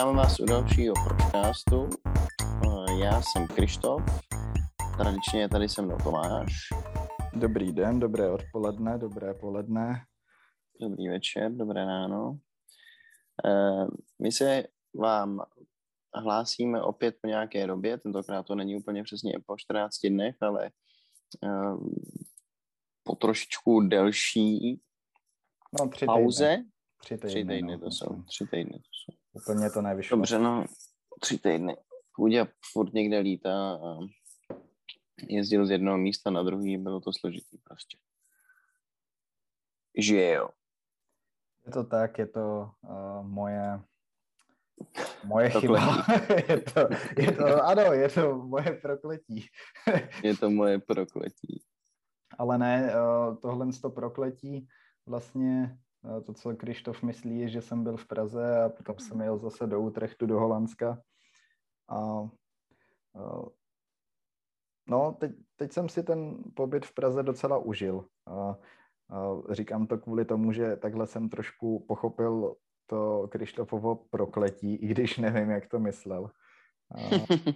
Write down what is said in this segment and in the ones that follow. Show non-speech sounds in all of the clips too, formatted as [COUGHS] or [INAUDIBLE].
vítáme vás u dalšího podcastu. Já jsem Krištof, tradičně je tady se mnou Tomáš. Dobrý den, dobré odpoledne, dobré poledne. Dobrý večer, dobré ráno. Uh, my se vám hlásíme opět po nějaké době, tentokrát to není úplně přesně po 14 dnech, ale uh, po trošičku delší no, tři pauze. Týdny. Tři týdny, tři týdny no, to jsou. Tři týdny to jsou. Úplně to nevyšlo. Dobře, no, tři týdny. Půjde furt někde lítá a jezdil z jednoho místa na druhý, bylo to složitý prostě. Že jo. Je to tak, je to uh, moje Moje chyba. [LAUGHS] je, to, je to, ano, je to moje prokletí. [LAUGHS] je to moje prokletí. Ale ne, eh, tohle to prokletí vlastně to, co Krištof myslí, je, že jsem byl v Praze a potom jsem jel zase do Utrechtu, do Holandska. A, eh, no, teď, teď jsem si ten pobyt v Praze docela užil. A, a říkám to kvůli tomu, že takhle jsem trošku pochopil to Krištofovo prokletí, i když nevím, jak to myslel. A, [LAUGHS]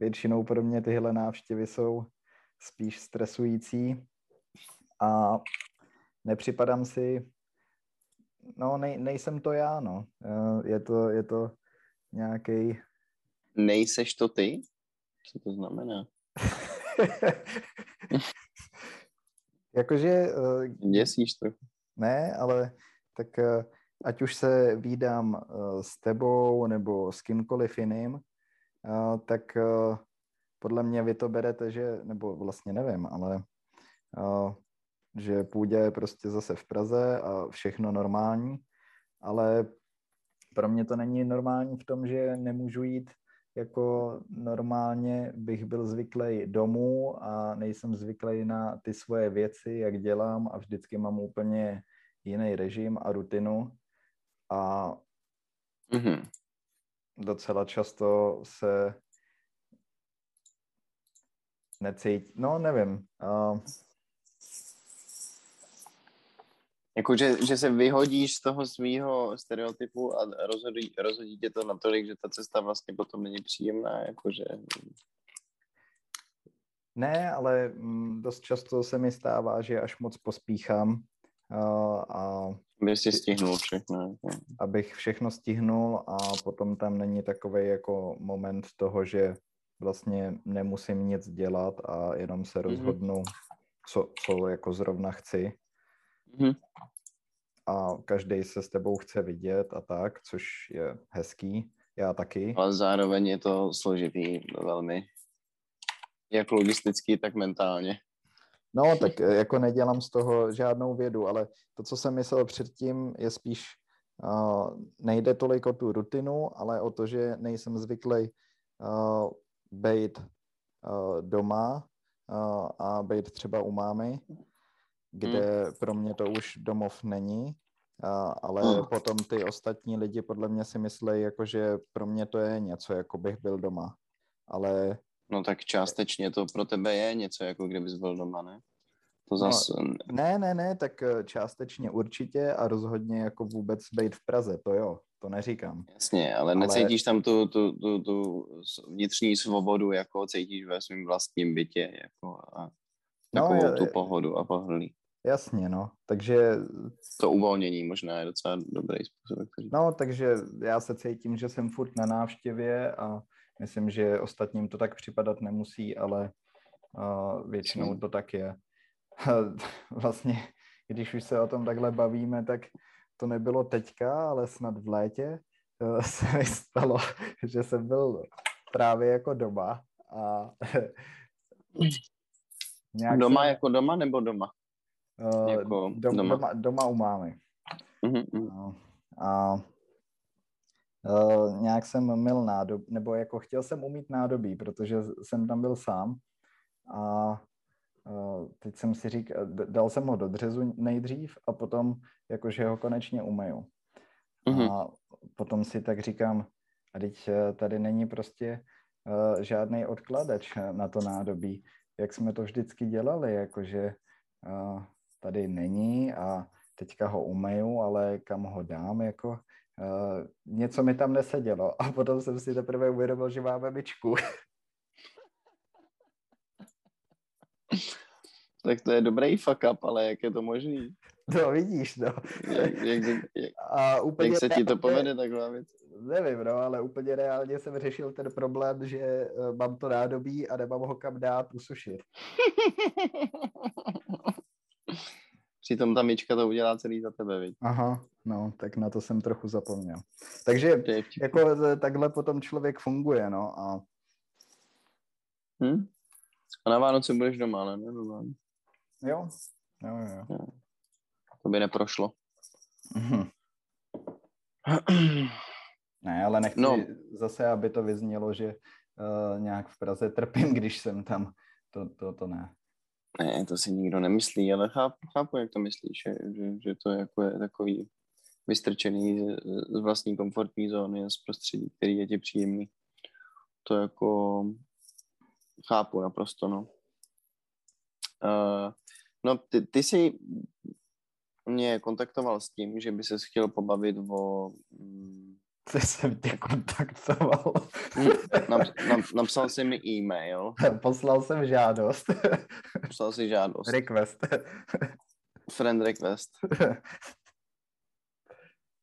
většinou pro mě tyhle návštěvy jsou spíš stresující a nepřipadám si, no nej, nejsem to já, no. Je to, je to nějaký. Nejseš to ty? Co to znamená? [LAUGHS] Jakože... Eh, Děsíš to. Ne, ale tak eh, ať už se výdám eh, s tebou nebo s kýmkoliv jiným, tak podle mě vy to berete, že, nebo vlastně nevím, ale že půjde prostě zase v Praze a všechno normální, ale pro mě to není normální v tom, že nemůžu jít jako normálně bych byl zvyklý domů a nejsem zvyklý na ty svoje věci, jak dělám a vždycky mám úplně jiný režim a rutinu a mm-hmm. docela často se necítí, no nevím, uh, jako, že, že se vyhodíš z toho svého stereotypu a rozhodí, rozhodí tě to natolik, že ta cesta vlastně potom není příjemná, jakože... Ne, ale mm, dost často se mi stává, že až moc pospíchám a... a aby si stihnul všechno. Jako. Abych všechno stihnul a potom tam není takový jako moment toho, že vlastně nemusím nic dělat a jenom se mhm. rozhodnu, mm-hmm. co, co jako zrovna chci. Mm-hmm. A každý se s tebou chce vidět a tak, což je hezký. Já taky. Ale zároveň je to složitý velmi. Jak logisticky, tak mentálně. No, tak eh, jako nedělám z toho žádnou vědu, ale to, co jsem myslel předtím, je spíš, uh, nejde tolik o tu rutinu, ale o to, že nejsem zvyklý uh, být uh, doma uh, a být třeba u mámy kde hmm. pro mě to už domov není, a, ale hmm. potom ty ostatní lidi podle mě si myslí, jako že pro mě to je něco, jako bych byl doma. Ale... No tak částečně to pro tebe je něco, jako kdybys byl doma, ne? To zas... No, ne, ne, ne, tak eh, částečně určitě a rozhodně jako vůbec být v Praze, to jo, to neříkám. Jasně, ale, ale... necítíš tam tu, tu, tu, tu vnitřní svobodu, jako cítíš ve svém vlastním bytě, jako a no, takovou no, tu pohodu a pohodlí. Jasně, no. Takže... To uvolnění možná je docela dobrý způsob. Který... No, takže já se cítím, že jsem furt na návštěvě a myslím, že ostatním to tak připadat nemusí, ale uh, většinou to tak je. [LAUGHS] vlastně, když už se o tom takhle bavíme, tak to nebylo teďka, ale snad v létě uh, [LAUGHS] se mi stalo, že jsem byl právě jako doma a [LAUGHS] doma jsem... jako doma nebo doma? Uh, jako dom, doma. Doma, doma u mámy. Mm-hmm. Uh, a uh, nějak jsem mil nádob, nebo jako chtěl jsem umít nádobí, protože jsem tam byl sám a uh, teď jsem si říkal, dal jsem ho do dřezu nejdřív a potom jakože ho konečně umeju. Mm-hmm. A potom si tak říkám, a teď tady není prostě uh, žádný odkladač na to nádobí, jak jsme to vždycky dělali, jakože uh, tady není a teďka ho umeju, ale kam ho dám, jako uh, něco mi tam nesedělo a potom jsem si teprve uvědomil, že máme myčku. [LAUGHS] tak to je dobrý fuck up, ale jak je to možný? No vidíš, no. Jak, jak, jak, a úplně jak se ti to povede takhle věc? Nevím, no, ale úplně reálně jsem řešil ten problém, že eh, mám to nádobí a nemám ho kam dát usušit. [LAUGHS] Přitom ta myčka to udělá celý za tebe, viď? Aha, no, tak na to jsem trochu zapomněl. Takže jako eh, takhle potom člověk funguje, no a... Hm? A na Vánoce budeš doma, ale ne? Jo, jo, jo. jo. To by neprošlo. Mm-hmm. [CLEARS THROAT] Ne, ale nechci no. zase, aby to vyznělo, že uh, nějak v Praze trpím, když jsem tam. To, to, to ne. Ne, to si nikdo nemyslí, ale chápu, chápu jak to myslíš, že, že, že to jako je takový vystrčený z, vlastní komfortní zóny, z prostředí, který je ti příjemný. To jako chápu naprosto, no. Uh, no, ty, ty jsi mě kontaktoval s tím, že by se chtěl pobavit o... Mm, Co jsem tě kontaktoval? Nap, nap, napsal jsi mi e-mail. Poslal jsem žádost. Poslal jsi žádost. Request. Friend request.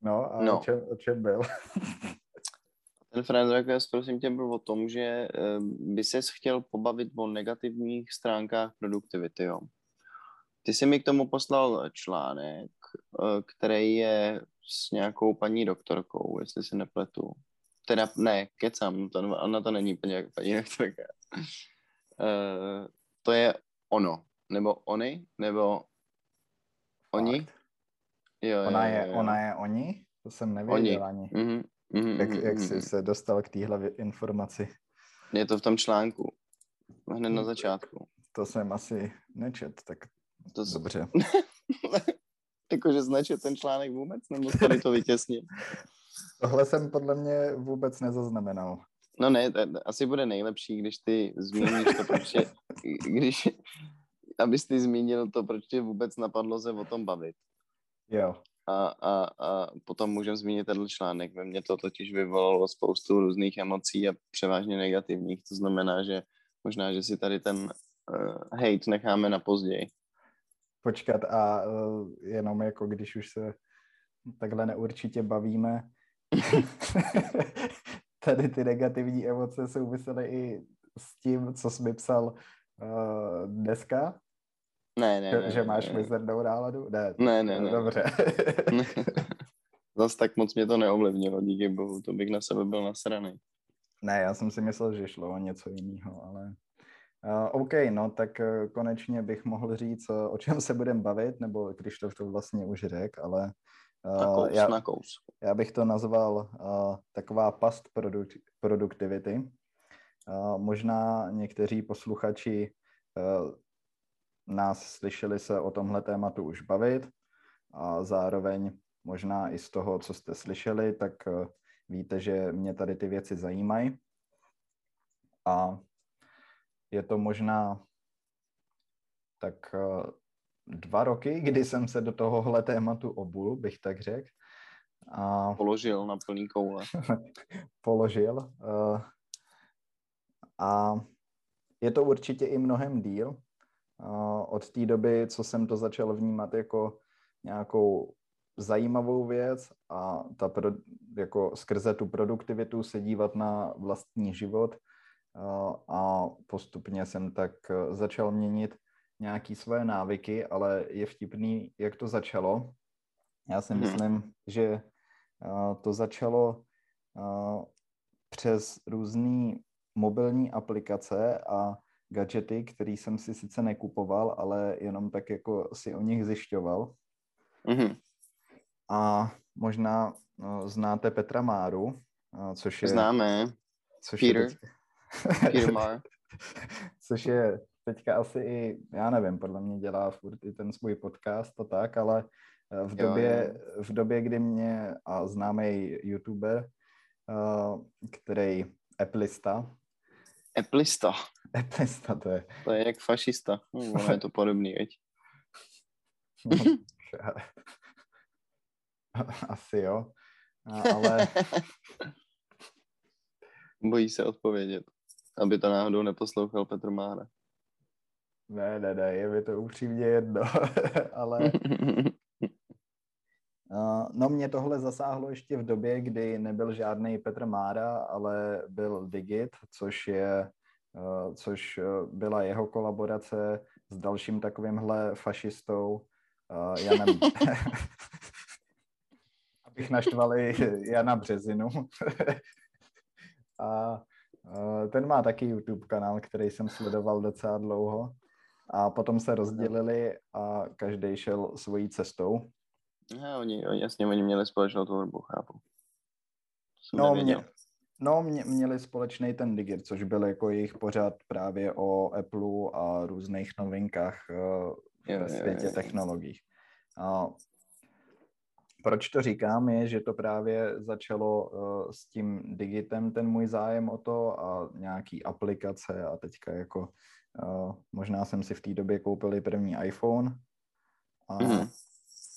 No a no. O, čem, o čem byl? Ten friend request, prosím tě, byl o tom, že eh, by ses chtěl pobavit o negativních stránkách produktivity, jo. Ty jsi mi k tomu poslal článek, eh, který je s nějakou paní doktorkou, jestli si nepletu. Teda ne, kecam, to, ona to není úplně jak paní doktorka. Uh, [LAUGHS] to je ono, nebo oni, nebo oni. Jo, ona, jo, je, jo. ona je oni? To jsem nevěděl oni. ani. Mm-hmm, mm-hmm, jak, jak jsi mm-hmm. se dostal k téhle informaci? Je to v tom článku, hned na začátku. To jsem asi nečet, tak to. Dobře. [LAUGHS] Jakože značit ten článek vůbec, nebo tady to vytěsnit? [LAUGHS] Tohle jsem podle mě vůbec nezaznamenal. No ne, asi bude nejlepší, když ty zmíníš to, proč je, [LAUGHS] když, abys ty zmínil to, proč tě vůbec napadlo se o tom bavit. Jo. A, a, a potom můžeme zmínit ten článek. Ve mně to totiž vyvolalo spoustu různých emocí a převážně negativních. To znamená, že možná, že si tady ten uh, hate necháme na později počkat a uh, jenom jako když už se takhle neurčitě bavíme, [LAUGHS] tady ty negativní emoce souvisely i s tím, co jsi mi psal uh, dneska? Ne, ne, ne. Že máš ne, mizernou náladu? Ne, ne, ne, ne. Dobře. [LAUGHS] Zas tak moc mě to neovlivnilo, díky bohu, to bych na sebe byl nasraný. Ne, já jsem si myslel, že šlo o něco jiného, ale Uh, OK, no tak uh, konečně bych mohl říct, uh, o čem se budeme bavit, nebo když to, vlastně už řekl, ale uh, na kous, já, na kous. já bych to nazval uh, taková past produk- produktivity. Uh, možná někteří posluchači uh, nás slyšeli se o tomhle tématu už bavit a zároveň možná i z toho, co jste slyšeli, tak uh, víte, že mě tady ty věci zajímají. A je to možná tak eh, dva roky, kdy jsem se do tohohle tématu obul, bych tak řekl. A... Položil na plný koule. [LAUGHS] Položil. Uh, a je to určitě i mnohem díl. Uh, od té doby, co jsem to začal vnímat jako nějakou zajímavou věc a ta pro, jako skrze tu produktivitu se dívat na vlastní život, a postupně jsem tak eh, začal měnit nějaký své návyky, ale je vtipný, jak to začalo. Já si hmm. myslím, že eh, to začalo eh, přes různé mobilní aplikace a gadgety, které jsem si sice nekupoval, ale jenom tak jako si o nich zjišťoval. Mm-hmm. A možná znáte Petra Máru, což je... Známe. Což Peter. Je teď, Mar. [LAUGHS] Což je teďka asi i, já nevím, podle mě dělá furt i ten svůj podcast a tak, ale eh, v době, jo, jo. v době kdy mě a známý youtuber, uh, který Applista. Applista. Applista to je. To je jak fašista. No, je to podobný, veď. [LAUGHS] [LAUGHS] Asi jo, ale... Bojí se odpovědět, aby to náhodou neposlouchal Petr Mára. Ne, ne, ne, je mi to upřímně jedno, [LAUGHS] ale... [LAUGHS] No mě tohle zasáhlo ještě v době, kdy nebyl žádný Petr Mára, ale byl Digit, což je což byla jeho kolaborace s dalším takovýmhle fašistou Janem, [LAUGHS] abych naštvali Jana Březinu. a ten má taky YouTube kanál, který jsem sledoval docela dlouho. A potom se rozdělili a každý šel svojí cestou. Ne, oni, oni, jasně, oni měli společnou tvorbu, chápu. no, mě, no mě, měli společný ten Digir, což byl jako jejich pořád právě o Apple a různých novinkách uh, ve světě technologií. A proč to říkám, je, že to právě začalo uh, s tím digitem, ten můj zájem o to a nějaký aplikace a teďka jako uh, možná jsem si v té době koupil i první iPhone a mm.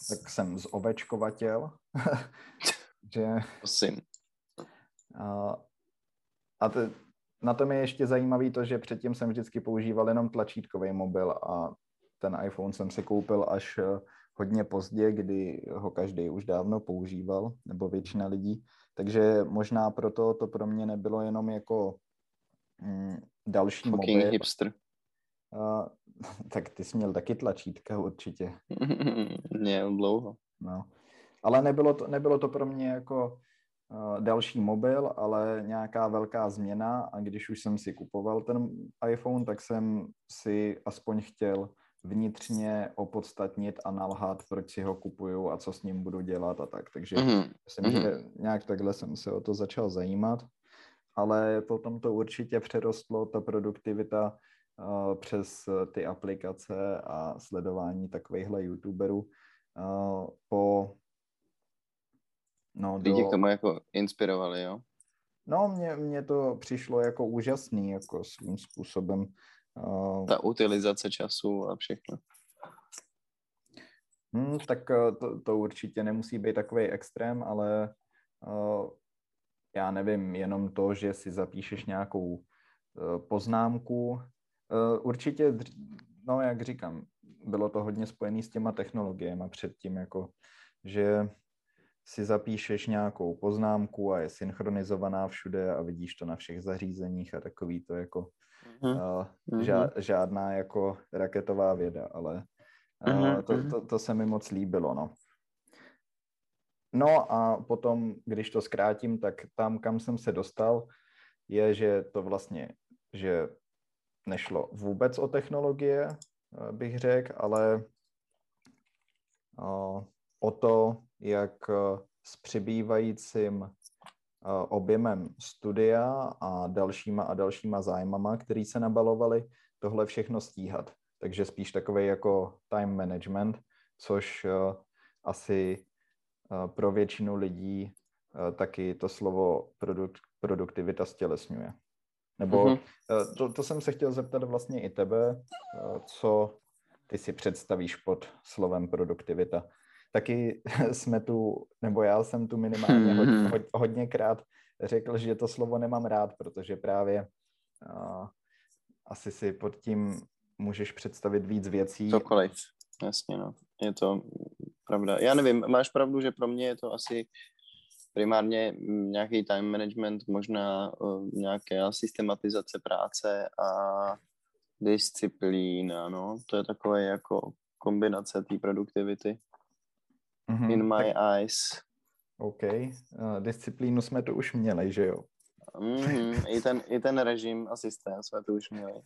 tak jsem zovečkovatěl, [LAUGHS] že... Prosím. Uh, a te, na tom je ještě zajímavý to, že předtím jsem vždycky používal jenom tlačítkový mobil a ten iPhone jsem si koupil až hodně pozdě, kdy ho každý už dávno používal, nebo většina lidí. Takže možná proto to pro mě nebylo jenom jako mm, další Fucking mobil. hipster. Uh, [LAUGHS] tak ty jsi měl taky tlačítka určitě. [LAUGHS] Měl dlouho. No. Ale nebylo to, nebylo to pro mě jako uh, další mobil, ale nějaká velká změna a když už jsem si kupoval ten iPhone, tak jsem si aspoň chtěl vnitřně opodstatnit a nalhat, proč si ho kupuju a co s ním budu dělat a tak. Takže mm-hmm. myslím, mm-hmm. že nějak takhle jsem se o to začal zajímat, ale potom to určitě přerostlo, ta produktivita uh, přes ty aplikace a sledování takovýchhle youtuberů uh, po No, do... Lidi k tomu jako inspirovali, jo? No, mně, mně to přišlo jako úžasný, jako svým způsobem. Uh, Ta utilizace času a všechno. Hmm, tak eh, to, to určitě nemusí být takový extrém, ale uh, já nevím, jenom to, že si zapíšeš nějakou uh, poznámku. Uh, určitě, no jak říkám, bylo to hodně spojené s těma technologiemi předtím, jako, že si zapíšeš nějakou poznámku a je synchronizovaná všude a vidíš to na všech zařízeních a takový to jako mm-hmm. uh, ža- žádná jako raketová věda, ale uh, mm-hmm. to, to, to se mi moc líbilo, no. No a potom, když to zkrátím, tak tam, kam jsem se dostal, je, že to vlastně, že nešlo vůbec o technologie, eh, bych řekl, ale o to, jak s přibývajícím objemem studia a dalšíma a dalšíma zájmama, který se nabalovaly, tohle všechno stíhat. Takže spíš takový jako time management, což uh, asi uh, pro většinu lidí taky to slovo produk- produktivita stělesňuje. Nebo mm-hmm. to, to jsem se chtěl zeptat vlastně i tebe, co ty si představíš pod slovem produktivita taky [LAUGHS] jsme tu, nebo já jsem tu minimálně hodně, hodně, hodněkrát řekl, že to slovo nemám rád, protože právě uh, asi si pod tím můžeš představit víc věcí. Cokoliv, jasně, no. Je to pravda. Já nevím, máš pravdu, že pro mě je to asi primárně nějaký time management, možná uh, nějaká systematizace práce a disciplína, no. To je takové jako kombinace té produktivity. Mm-hmm, In my tak... eyes. OK. Uh, disciplínu jsme tu už měli, že jo? Mm-hmm. I, ten, I ten režim a systém jsme tu už měli.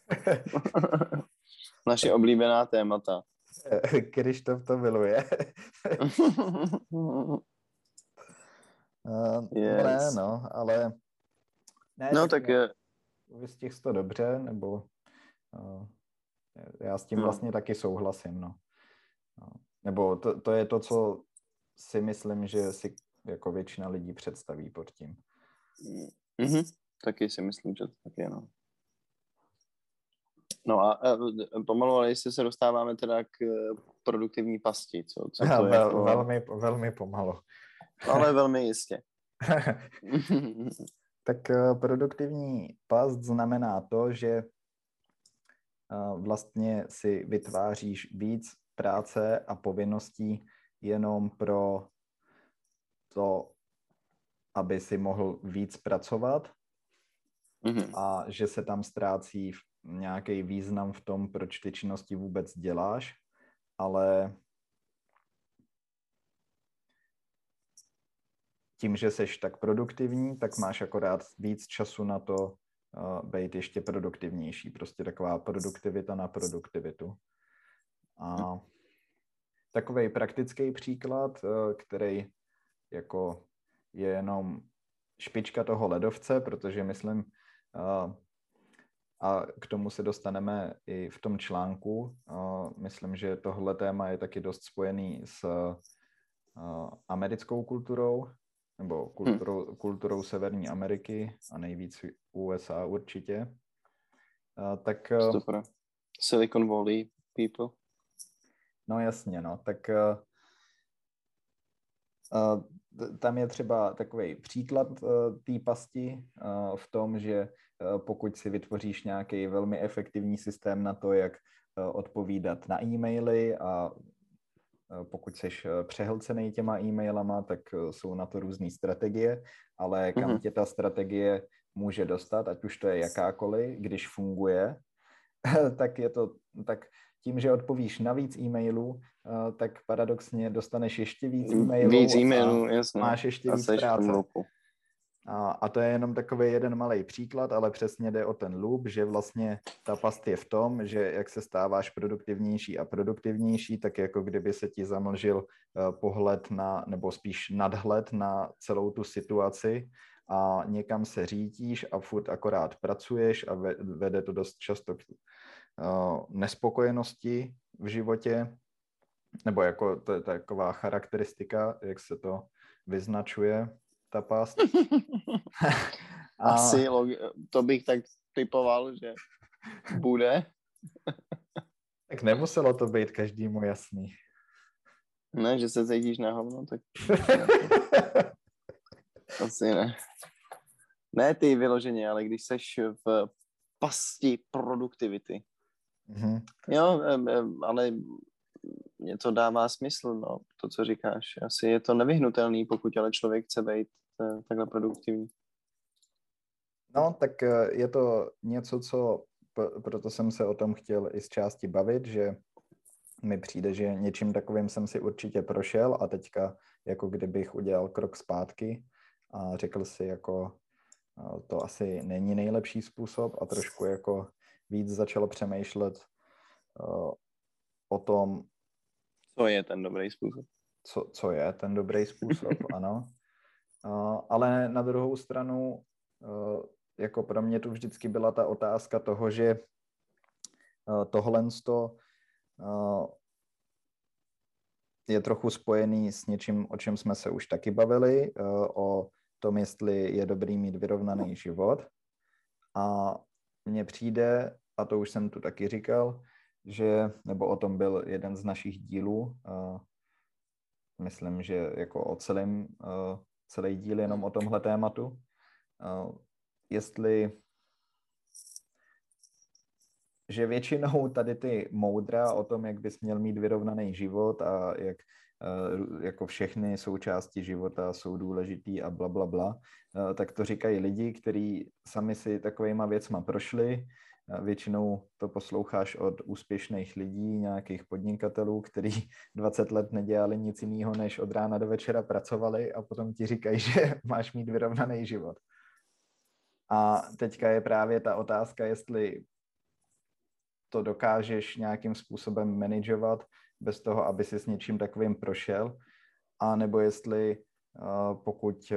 [LAUGHS] Naše oblíbená témata. [LAUGHS] Krištof to miluje. uh, yes. Ne, no, ale... Ne, no, tak, tak je... Vystihl to dobře, nebo... Uh, já s tím no. vlastně taky souhlasím, no. no. Nebo to, to je to, co si myslím, že si jako většina lidí představí pod tím. Mm-hmm. Taky si myslím, že to tak je, no. No a, a pomalu, ale jestli se dostáváme teda k eh, produktivní pasti, co, co to Vel, je? Jako... Velmi, velmi pomalu. Ale velmi jistě. [LAUGHS] [LAUGHS] tak eh, produktivní past znamená to, že eh, vlastně si vytváříš víc práce a povinností jenom pro to, aby si mohl víc pracovat Mhm. a že se tam ztrácí nějaký význam v tom, proč ty činnosti vůbec děláš, ale tím, že jsi tak produktivní, tak máš akorát víc času na to uh, být ještě produktivnější. Prostě taková produktivita na produktivitu. A takový praktický příklad, uh, který jako je jenom špička toho ledovce, protože myslím, uh, a k tomu se dostaneme i v tom článku. Uh, myslím, že tohle téma je taky dost spojený s americkou kulturou, nebo kulturou, hmm. kulturou Severní Ameriky a nejvíc USA určitě. Tak, Super. Silicon Valley people. No jasně, no. Tak uh, uh, tam je třeba takový příklad uh, té pasti uh, v tom, že uh, pokud si vytvoříš nějaký velmi efektivní systém na to, jak uh, odpovídat na e-maily a pokud jsi přehlcený těma e-mailama, tak jsou na to různé strategie, ale kam mm-hmm. tě ta strategie může dostat, ať už to je jakákoliv, když funguje, [LAUGHS] tak je to, tak tím, že odpovíš na víc e-mailů, tak paradoxně dostaneš ještě víc e-mailů. Víc e-mailů, jasně. Máš ještě a víc práce. A, a to je jenom takový jeden malý příklad, ale přesně jde o ten loop, že vlastně ta past je v tom, že jak se stáváš produktivnější a produktivnější, tak jako kdyby se ti zamlžil uh, pohled na, nebo spíš nadhled na celou tu situaci a někam se řítíš a furt akorát pracuješ a vede to dost často k nespokojenosti v životě, nebo jako to je taková charakteristika, jak se to vyznačuje, ta past. [LAUGHS] Asi, to bych tak typoval, že bude. [LAUGHS] tak nemuselo to být každému jasný. Ne, že se cítíš na hovno, tak... [LAUGHS] Asi ne. Ne ty vyloženě, ale když seš v pasti produktivity. Mm-hmm. Jo, ale mě to dává smysl, no, to, co říkáš. Asi je to nevyhnutelný, pokud ale člověk chce být eh, takhle produktivní. No, tak eh, je to něco, co, proto jsem se o tom chtěl i z části bavit, že mi přijde, že něčím takovým jsem si určitě prošel a teďka jako kdybych udělal krok zpátky a řekl si jako eh, to asi není nejlepší způsob a trošku jako víc začal přemýšlet o tom, co je ten dobrý způsob? Co, co je ten dobrý způsob, [LAUGHS] ano. Uh, ale na druhou stranu, uh, jako pro mě tu vždycky byla ta otázka toho, že uh, tohle uh, je trochu spojený s něčím, o čem jsme se už taky bavili, uh, o tom, jestli je dobrý mít vyrovnaný život. A mně přijde, a to už jsem tu taky říkal, že, nebo o tom byl jeden z našich dílů, uh, myslím, že jako o celém, uh, celý díl jenom o tomhle tématu, uh, jestli že většinou tady ty moudra o tom, jak bys měl mít vyrovnaný život a jak jako všechny součásti života jsou důležitý a bla, bla, bla, tak to říkají lidi, kteří sami si takovýma věcma prošli, Většinou to posloucháš od úspěšných lidí, nějakých podnikatelů, kteří [LAUGHS] 20 let nedělali nic jiného, než od rána do večera pracovali a potom ti říkají, [LAUGHS] že máš mít vyrovnaný život. A teďka je právě ta otázka, jestli to dokážeš nějakým způsobem manažovat bez toho, aby si s něčím takovým prošel, a nebo jestli pokud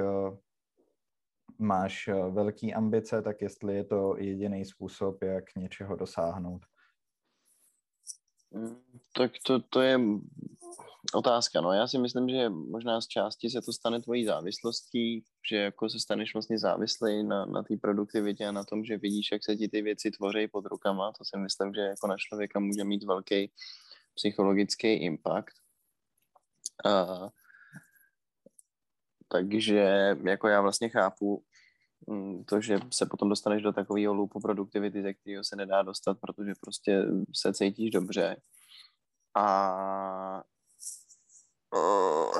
máš eh, velký ambice, tak jestli je to jediný způsob, jak něčeho dosáhnout. Mm, tak to, to je otázka. No, já si myslím, že možná z části se to stane tvojí závislostí, že jako se staneš vlastně závislý na, na té produktivitě a na tom, že vidíš, jak se ti ty věci tvoří pod rukama. To si myslím, že jako na člověka může mít velký psychologický impact. A, takže jako já vlastně chápu mm, to, že se potom dostaneš do takového loopu produktivity, ze kterého se nedá dostat, protože prostě se cítíš dobře. A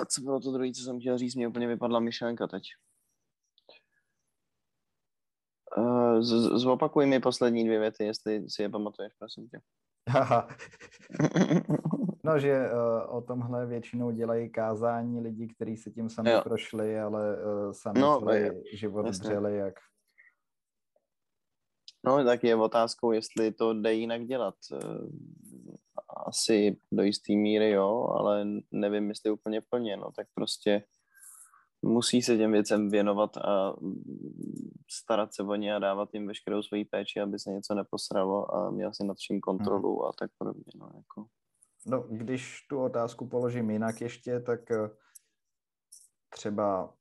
a co bylo to druhé, co jsem chtěl říct, mě úplně vypadla myšlenka teď. Uh, z- zopakuj mi poslední dvě věty, jestli si je pamatuješ, prosím tě. [LAUGHS] no, že uh, o tomhle většinou dělají kázání lidí, kteří se tím sami jo. prošli, ale uh, sami no, celý život jasně. dřeli jak... No, tak je otázkou, jestli to jde jinak dělat. Asi do jisté míry jo, ale nevím, jestli úplně plně, no, tak prostě musí se těm věcem věnovat a starat se o ně a dávat jim veškerou svoji péči, aby se něco neposralo a měl si nad vším kontrolu a tak podobně. No, jako. no, když tu otázku položím jinak ještě, tak eh, třeba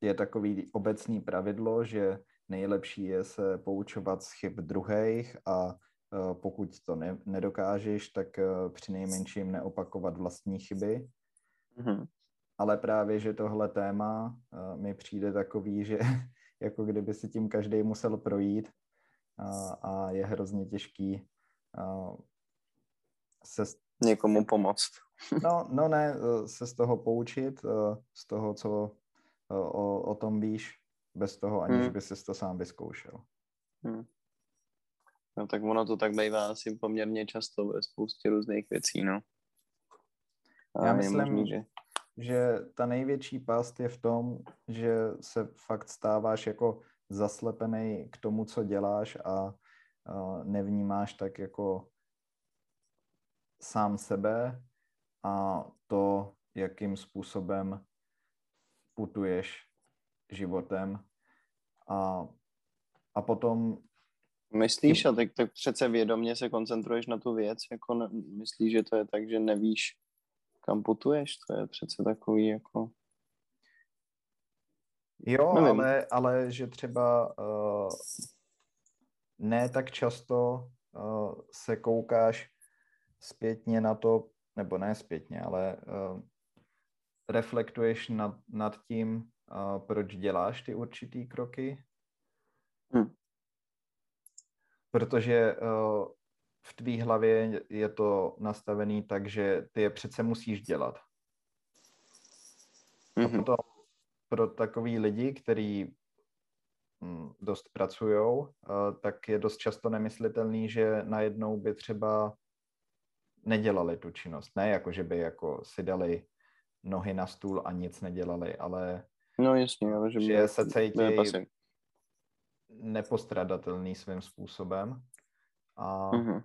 je takový obecný pravidlo, že nejlepší je se poučovat z chyb druhých a eh, pokud to ne, nedokážeš, tak eh, při nejmenším neopakovat vlastní chyby. Mm-hmm ale právě, že tohle téma uh, mi přijde takový, že [LAUGHS] jako kdyby si tím každý musel projít a, a je hrozně těžký uh, se... Někomu pomoct. [LAUGHS] no, no ne, eh, se z toho poučit, z toho, co o, o tom víš, bez toho, aniž hmm. by si to sám vyzkoušel. Hmm. No tak ono to tak bývá asi poměrně často ve spoustě různých věcí, no. A Já myslím, možný, že že ta největší past je v tom, že se fakt stáváš jako zaslepený k tomu, co děláš a nevnímáš tak jako sám sebe a to, jakým způsobem putuješ životem. A, a potom Myslíš, a tak, tak přece vědomě se koncentruješ na tu věc, jako ne, myslíš, že to je tak, že nevíš, kam putuješ, to je přece takový jako... Jo, ale, ale že třeba uh, ne tak často uh, se koukáš zpětně na to, nebo ne zpětně, ale uh, reflektuješ nad, nad tím, uh, proč děláš ty určitý kroky. Hmm. Protože uh, v tvý hlavě je to nastavený tak, že ty je přece musíš dělat. Mm-hmm. A potom pro takový lidi, kteří hm, dost pracují, tak je dost často nemyslitelný, že najednou by třeba nedělali tu činnost. Ne jako, že by jako si dali nohy na stůl a nic nedělali, ale no jasně, ale že, že se cítí nepostradatelný svým způsobem. A mm-hmm.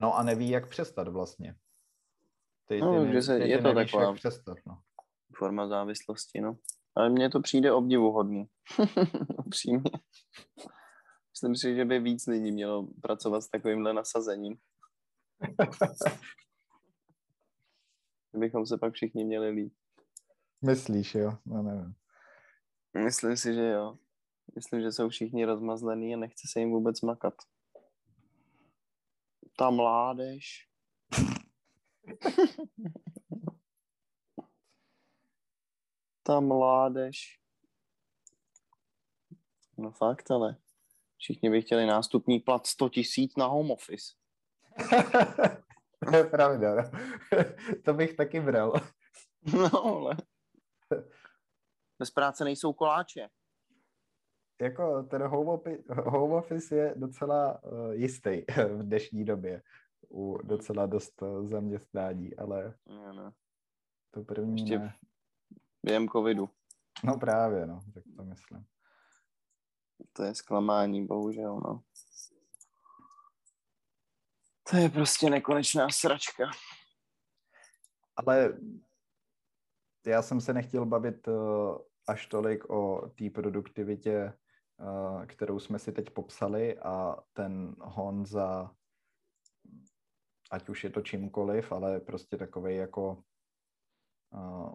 No a neví, jak přestat vlastně. Ty, ty no, že se, ty, je to nevíš, taková přestat, no. forma závislosti, no. Ale mně to přijde obdivuhodný. [LAUGHS] Upřímně. Myslím si, že by víc lidí mělo pracovat s takovýmhle nasazením. [LAUGHS] Bychom se pak všichni měli líp. Myslíš, jo? No nevím. Myslím si, že jo. Myslím, že jsou všichni rozmazlený a nechce se jim vůbec makat ta mládež. ta mládež. No fakt, ale všichni by chtěli nástupní plat 100 tisíc na home office. [LAUGHS] to je pravda, no. [LAUGHS] to bych taky bral. no, ale bez práce nejsou koláče jako ten home office, home office je docela uh, jistý [LAUGHS] v dnešní době u docela dost uh, zaměstnání, ale no, no. to první Ještě ne. během covidu. No právě, no, tak to myslím. To je zklamání, bohužel, no. To je prostě nekonečná sračka. Ale já jsem se nechtěl bavit uh, až tolik o té produktivitě kterou jsme si teď popsali a ten hon za ať už je to čímkoliv, ale prostě takový jako uh,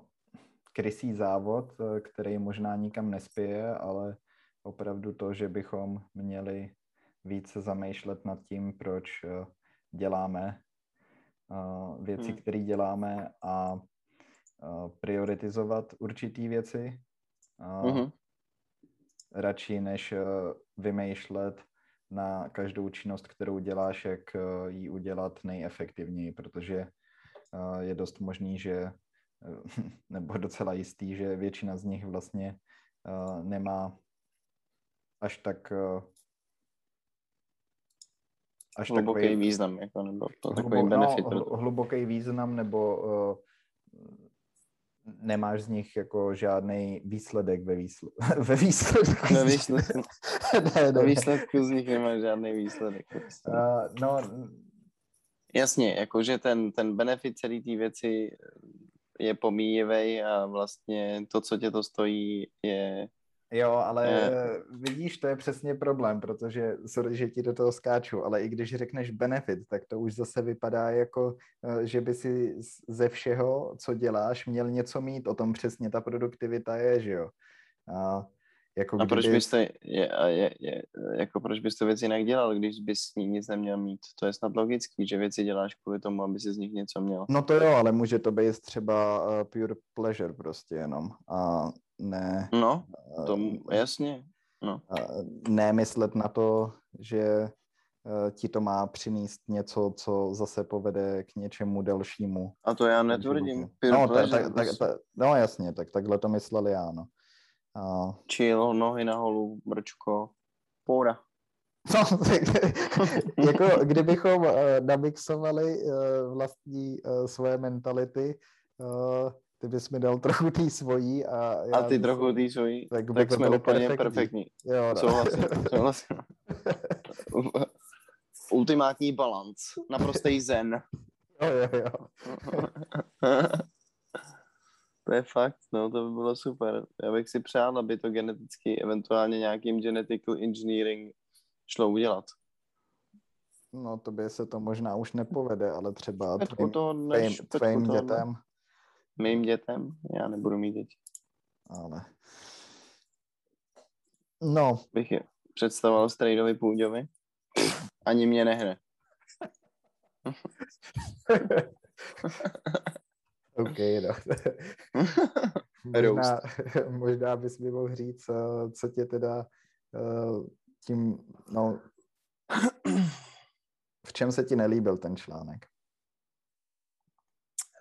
krysý závod, který možná nikam nespěje, ale opravdu to, že bychom měli více zamýšlet nad tím, proč děláme věci, hmm. které děláme a prioritizovat určitý věci. Hmm. Radši než vymýšlet na každou činnost, kterou děláš, jak ji udělat nejefektivněji, protože je dost možný, že [LAUGHS] nebo docela jistý, že většina z nich vlastně nemá až tak až hluboký takový, význam, jako, nebo to takový benefit. No, hluboký význam, nebo nemáš z nich jako žádný výsledek ve, výsl- [LAUGHS] ve výsledku. Ve výsledku. [LAUGHS] ne, ne. výsledku z nich nemáš žádný výsledek. Uh, no, Jasně, jakože ten, ten benefit celé té věci je pomíjivý a vlastně to, co tě to stojí, je Jo, ale je. vidíš, to je přesně problém, protože, sorry, že ti do toho skáču, ale i když řekneš benefit, tak to už zase vypadá jako, eh, že by si ze všeho, co děláš, měl něco mít, o tom přesně ta produktivita je, že jo. A, jako a proč bys to, je, je, je, jako proč bys to věci jinak dělal, když bys s ní nic neměl mít? To je snad logický, že věci děláš kvůli tomu, aby si z nich něco měl. No to jo, ale může to být třeba uh, pure pleasure prostě jenom. A ne... No, to jasně. No. Nemyslet na to, že eh, ti to má přinést něco, co zase povede k něčemu dalšímu. A to já netvrdím. No, ta, ta, ta, ta, no jasně, tak takhle to mysleli já, no. A... Chill, nohy na holu, brčko, poura. No, tak, [LAUGHS] jako kdybychom uh, namixovali uh, vlastní uh, svoje mentality, uh, ty bys mi dal trochu tý svojí a já... A ty trochu tý svojí, tak, tak jsme úplně perfektní. perfektní. Jo, no. Souhlasím, [LAUGHS] souhlasím. Ultimátní balans, naprostý zen. Jo, jo, jo. [LAUGHS] to je fakt, no, to by bylo super. Já bych si přál, aby to geneticky, eventuálně nějakým genetical engineering šlo udělat. No, to by se to možná už nepovede, ale třeba tvým, to než, tvým, tvým dětem. Mým dětem? Já nebudu mít děti. Ale... No. Bych je představoval Strejdovi Půďovi. Ani mě nehne. OK, no. [LAUGHS] možná, možná bys mi mohl říct, eh, co tě teda uh, tím, no, v čem se ti nelíbil ten článek?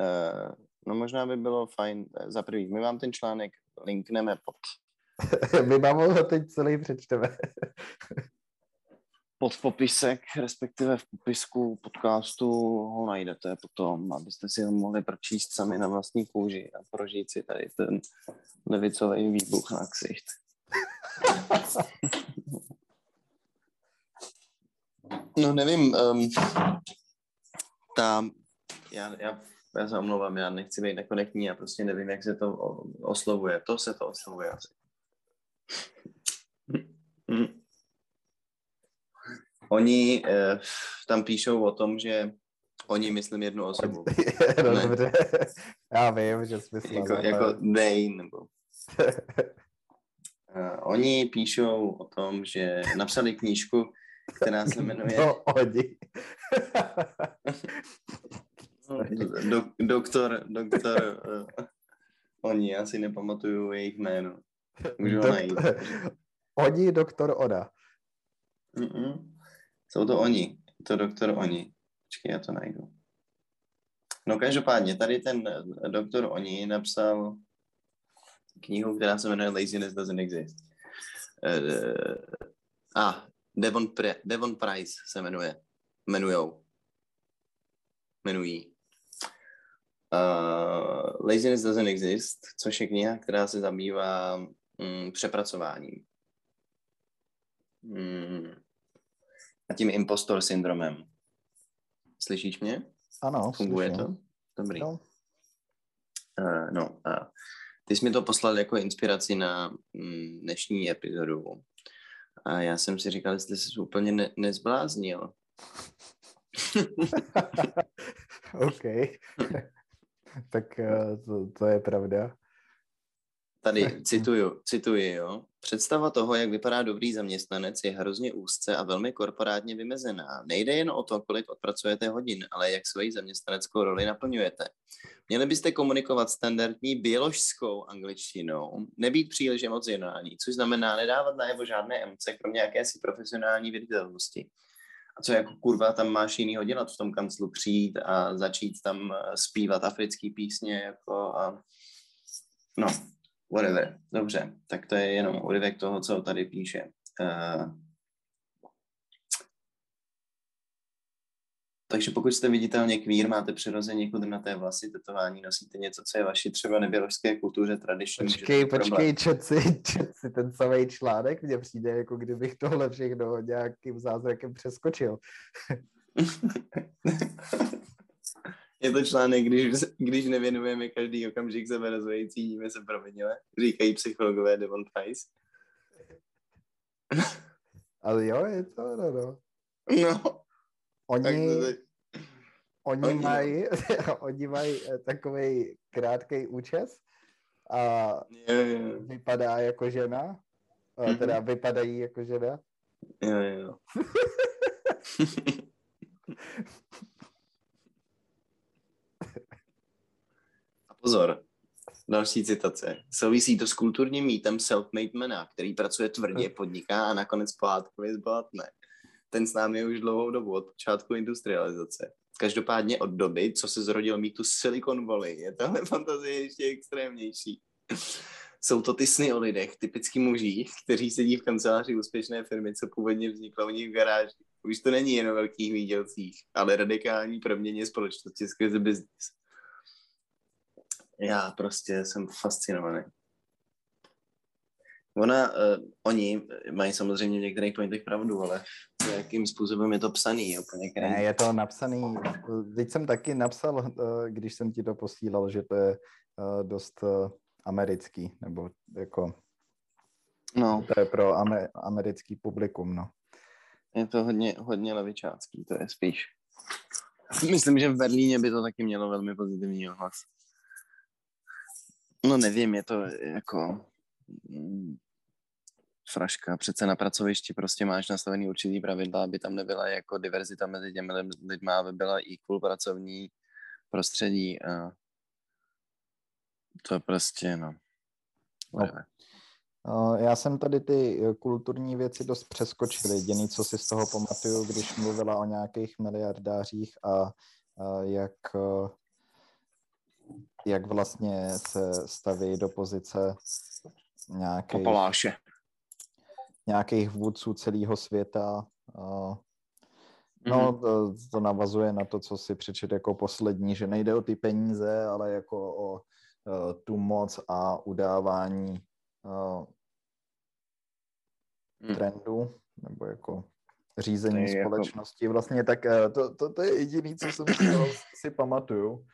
Uh, No možná by bylo fajn, eh, za prvý, my vám ten článek linkneme pod. [LAUGHS] my vám ho teď celý přečteme. [LAUGHS] pod popisek, respektive v popisku podcastu ho najdete potom, abyste si ho mohli pročíst sami na vlastní kůži a prožít si tady ten levicový výbuch na ksicht. [LAUGHS] no nevím, um, ta, já, já já se omlouvám, já nechci být nekonektní, já prostě nevím, jak se to oslovuje. To se to oslovuje asi. Oni eh, tam píšou o tom, že oni, myslím, jednu osobu. [LAUGHS] no, dobře. Já vím, že jsi myslel. Jako, jako they, nebo... uh, [LAUGHS] oni píšou o tom, že napsali knížku, která se jmenuje... No, oni. [LAUGHS] Do, doktor, doktor, uh, oni, já si nepamatuju jejich jméno. Můžu ho najít. Oni, doktor Oda. Mm-mm. Jsou to oni, to doktor oni. Počkej, já to najdu. No každopádně, tady ten doktor Oni napsal knihu, která se jmenuje Laziness Doesn't Exist. Uh, a, Devon, Pre, Devon Price se jmenuje. Jmenujou. Jmenují. Uh, Laziness Doesn't Exist, což je kniha, která se zabývá um, přepracováním. Um, a tím impostor syndromem. Slyšíš mě? Ano, Funguje slyším. to? Dobrý. No. Uh, no, uh, ty jsi mi to poslal jako inspiraci na um, dnešní epizodu. A já jsem si říkal, jestli jsi úplně ne- nezbláznil. [LAUGHS] OK. [LAUGHS] [LAUGHS] tak eh, to, to je pravda. Tady cituju, cituji, jo. Představa toho, jak vypadá dobrý zaměstnanec, je hrozně úzce a velmi korporátně vymezená. Nejde jen o to, kolik odpracujete hodin, ale jak svoji zaměstnaneckou roli naplňujete. Měli byste komunikovat standardní bioložskou angličtinou, nebýt příliš emocionální, což znamená nedávat najevo žádné emoce, kromě jakési profesionální viditelnosti. A co jako kurva tam máš jinýho dělat v tom kanclu přijít a začít tam eh, zpívat africký písně jako a no, whatever. Dobře, tak to je jenom úryvek toho, co tady píše. Uh, takže pokud jste viditelně kvír, máte přirozeně chudrnaté vlasy, tetování, nosíte něco, co je vaší třeba neběložské kultuře tradiční. Počkej, počkej, čet si [LAUGHS] ten samý článek, mně přijde, jako kdybych tohle všechno nějakým zázrakem přeskočil. [LAUGHS] Je to článek, když, když nevěnujeme každý okamžik rozvoji, cítíme se provinile, říkají psychologové Devon Price. Ale jo, je to, no, no. No. Oni, oni, oni mají, [LAUGHS] oni mají eh, takový krátký účes a jo, jo. vypadá jako žena, a teda vypadají jako žena. Jo, jo. Pozor, další citace. Souvisí to s kulturním mýtem self-made mana, který pracuje tvrdě, podniká a nakonec pohádkově zbohatne. Ten s námi je už dlouhou dobu, od počátku industrializace. Každopádně od doby, co se zrodil mýtu Silicon Valley, je tahle [LAUGHS] fantazie ještě extrémnější. Jsou to ty sny o lidech, typicky mužích, kteří sedí v kanceláři úspěšné firmy, co původně vzniklo u nich v garáži. Už to není jen o velkých výdělcích, ale radikální proměně společnosti skrze biznis já prostě jsem fascinovaný. Ona, uh, oni mají samozřejmě v některých pointech pravdu, ale jakým způsobem je to psaný? Je úplně ne, je to napsaný, teď jsem taky napsal, uh, když jsem ti to posílal, že to je uh, dost uh, americký, nebo jako no. to je pro ame, americký publikum, no. Je to hodně, hodně levičácký, to je spíš. Myslím, že v Berlíně by to taky mělo velmi pozitivní ohlas. No nevím, je to jako mm, fraška. Přece na pracovišti prostě máš nastavený určitý pravidla, aby tam nebyla jako diverzita mezi těmi lidmi, aby byla equal pracovní prostředí a to prostě, no. no. Já jsem tady ty kulturní věci dost přeskočil. Jediný, co si z toho pamatuju, když mluvila o nějakých miliardářích a, a jak jak vlastně se staví do pozice nějakých, Popoláše. Nějakých vůdců celého světa. No, mhm. to, to navazuje na to, co si přečet jako poslední, že nejde o ty peníze, ale jako o tu moc a udávání hmm. trendu, nebo jako řízení jako- společnosti. Jako... Vlastně tak to, to, to je jediný, co jsem si pamatuju.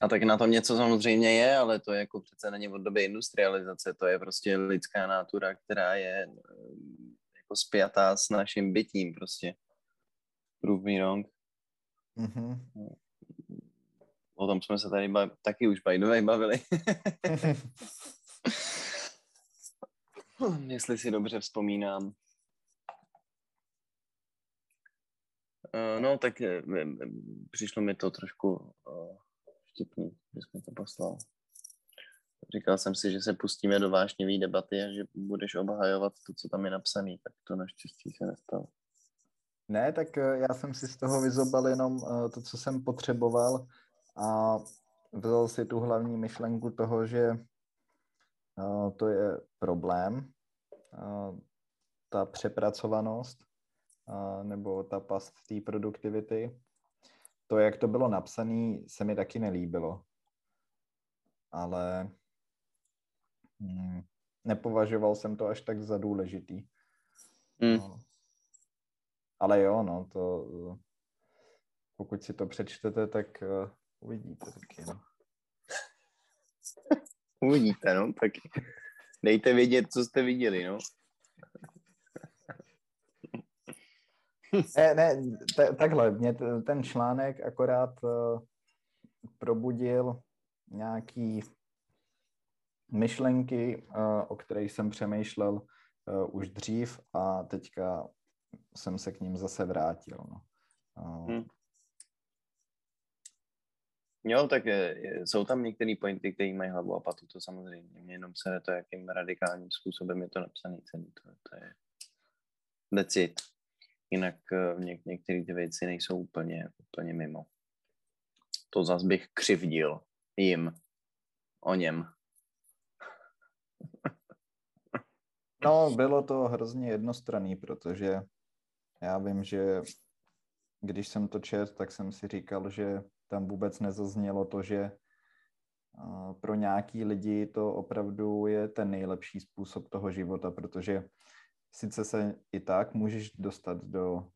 A tak na tom něco samozřejmě je, ale to jako přece není od doby industrializace, to je prostě lidská natura, která je eh, jako spjatá s naším bytím prostě. Prove me wrong. Mm-hmm. O tom jsme se tady bav... taky už by the bavili. [LAUGHS] Jestli si dobře vzpomínám. Uh, no, tak uh, přišlo mi to trošku vtipný, že jsme to poslal. Říkal jsem si, že se pustíme do vášnivé debaty a že budeš obhajovat to, co tam je napsané, tak to naštěstí se nestalo. Ne, tak eh, já jsem si z toho vyzobal jenom eh, to, co jsem potřeboval a vzal si tu hlavní myšlenku toho, že eh, to je problém, ta přepracovanost nebo ta past té produktivity to, jak to bylo napsané, se mi taky nelíbilo. Ale hm, nepovažoval jsem to až tak za důležitý. Mm. No. Ale jo, no, to pokud si to přečtete, tak uh, uvidíte taky, no. [LAUGHS] uvidíte, no, tak dejte vědět, co jste viděli, no. [LAUGHS] ne, ne, t- takhle, mě ten článek akorát uh, probudil nějaký myšlenky, uh, o kterých jsem přemýšlel uh, už dřív a teďka jsem se k ním zase vrátil. No. Uh, hmm. Jo, tak je, jsou tam některé pointy, které mají hlavu a patu, to samozřejmě. Mě jenom se to, jakým radikálním způsobem je to napsané celý. To, to je that's it. Jinak uh, něk, některé ty věci nejsou úplně, úplně mimo. To zas bych křivdil jim, o něm. [LAUGHS] No, bylo to hrozně jednostranný, protože já vím, že když jsem to čet, tak jsem si říkal, že tam vůbec nezaznělo to, že pro nějaký lidi to opravdu je ten nejlepší způsob toho života, protože sice se i tak můžeš dostat do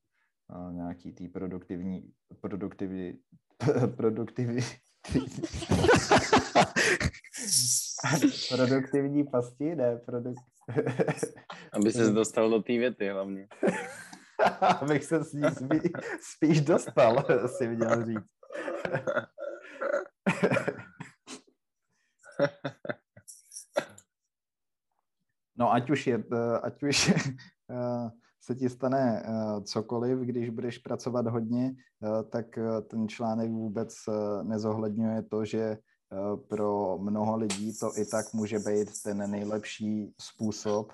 nějaký tý produktivní, produktivní, [LAUGHS] produktivní, [LAUGHS] produktivní pasti, ne, produk... [LAUGHS] Aby se dostal do té věty hlavně. Abych se s ní spí, spíš dostal, si měl říct. No ať už je, ať už [LAUGHS] eh, se ti stane eh, cokoliv, když budeš pracovat hodně, eh, tak ten článek vůbec nezohledňuje to, že pro mnoho lidí to i tak může být ten nejlepší způsob,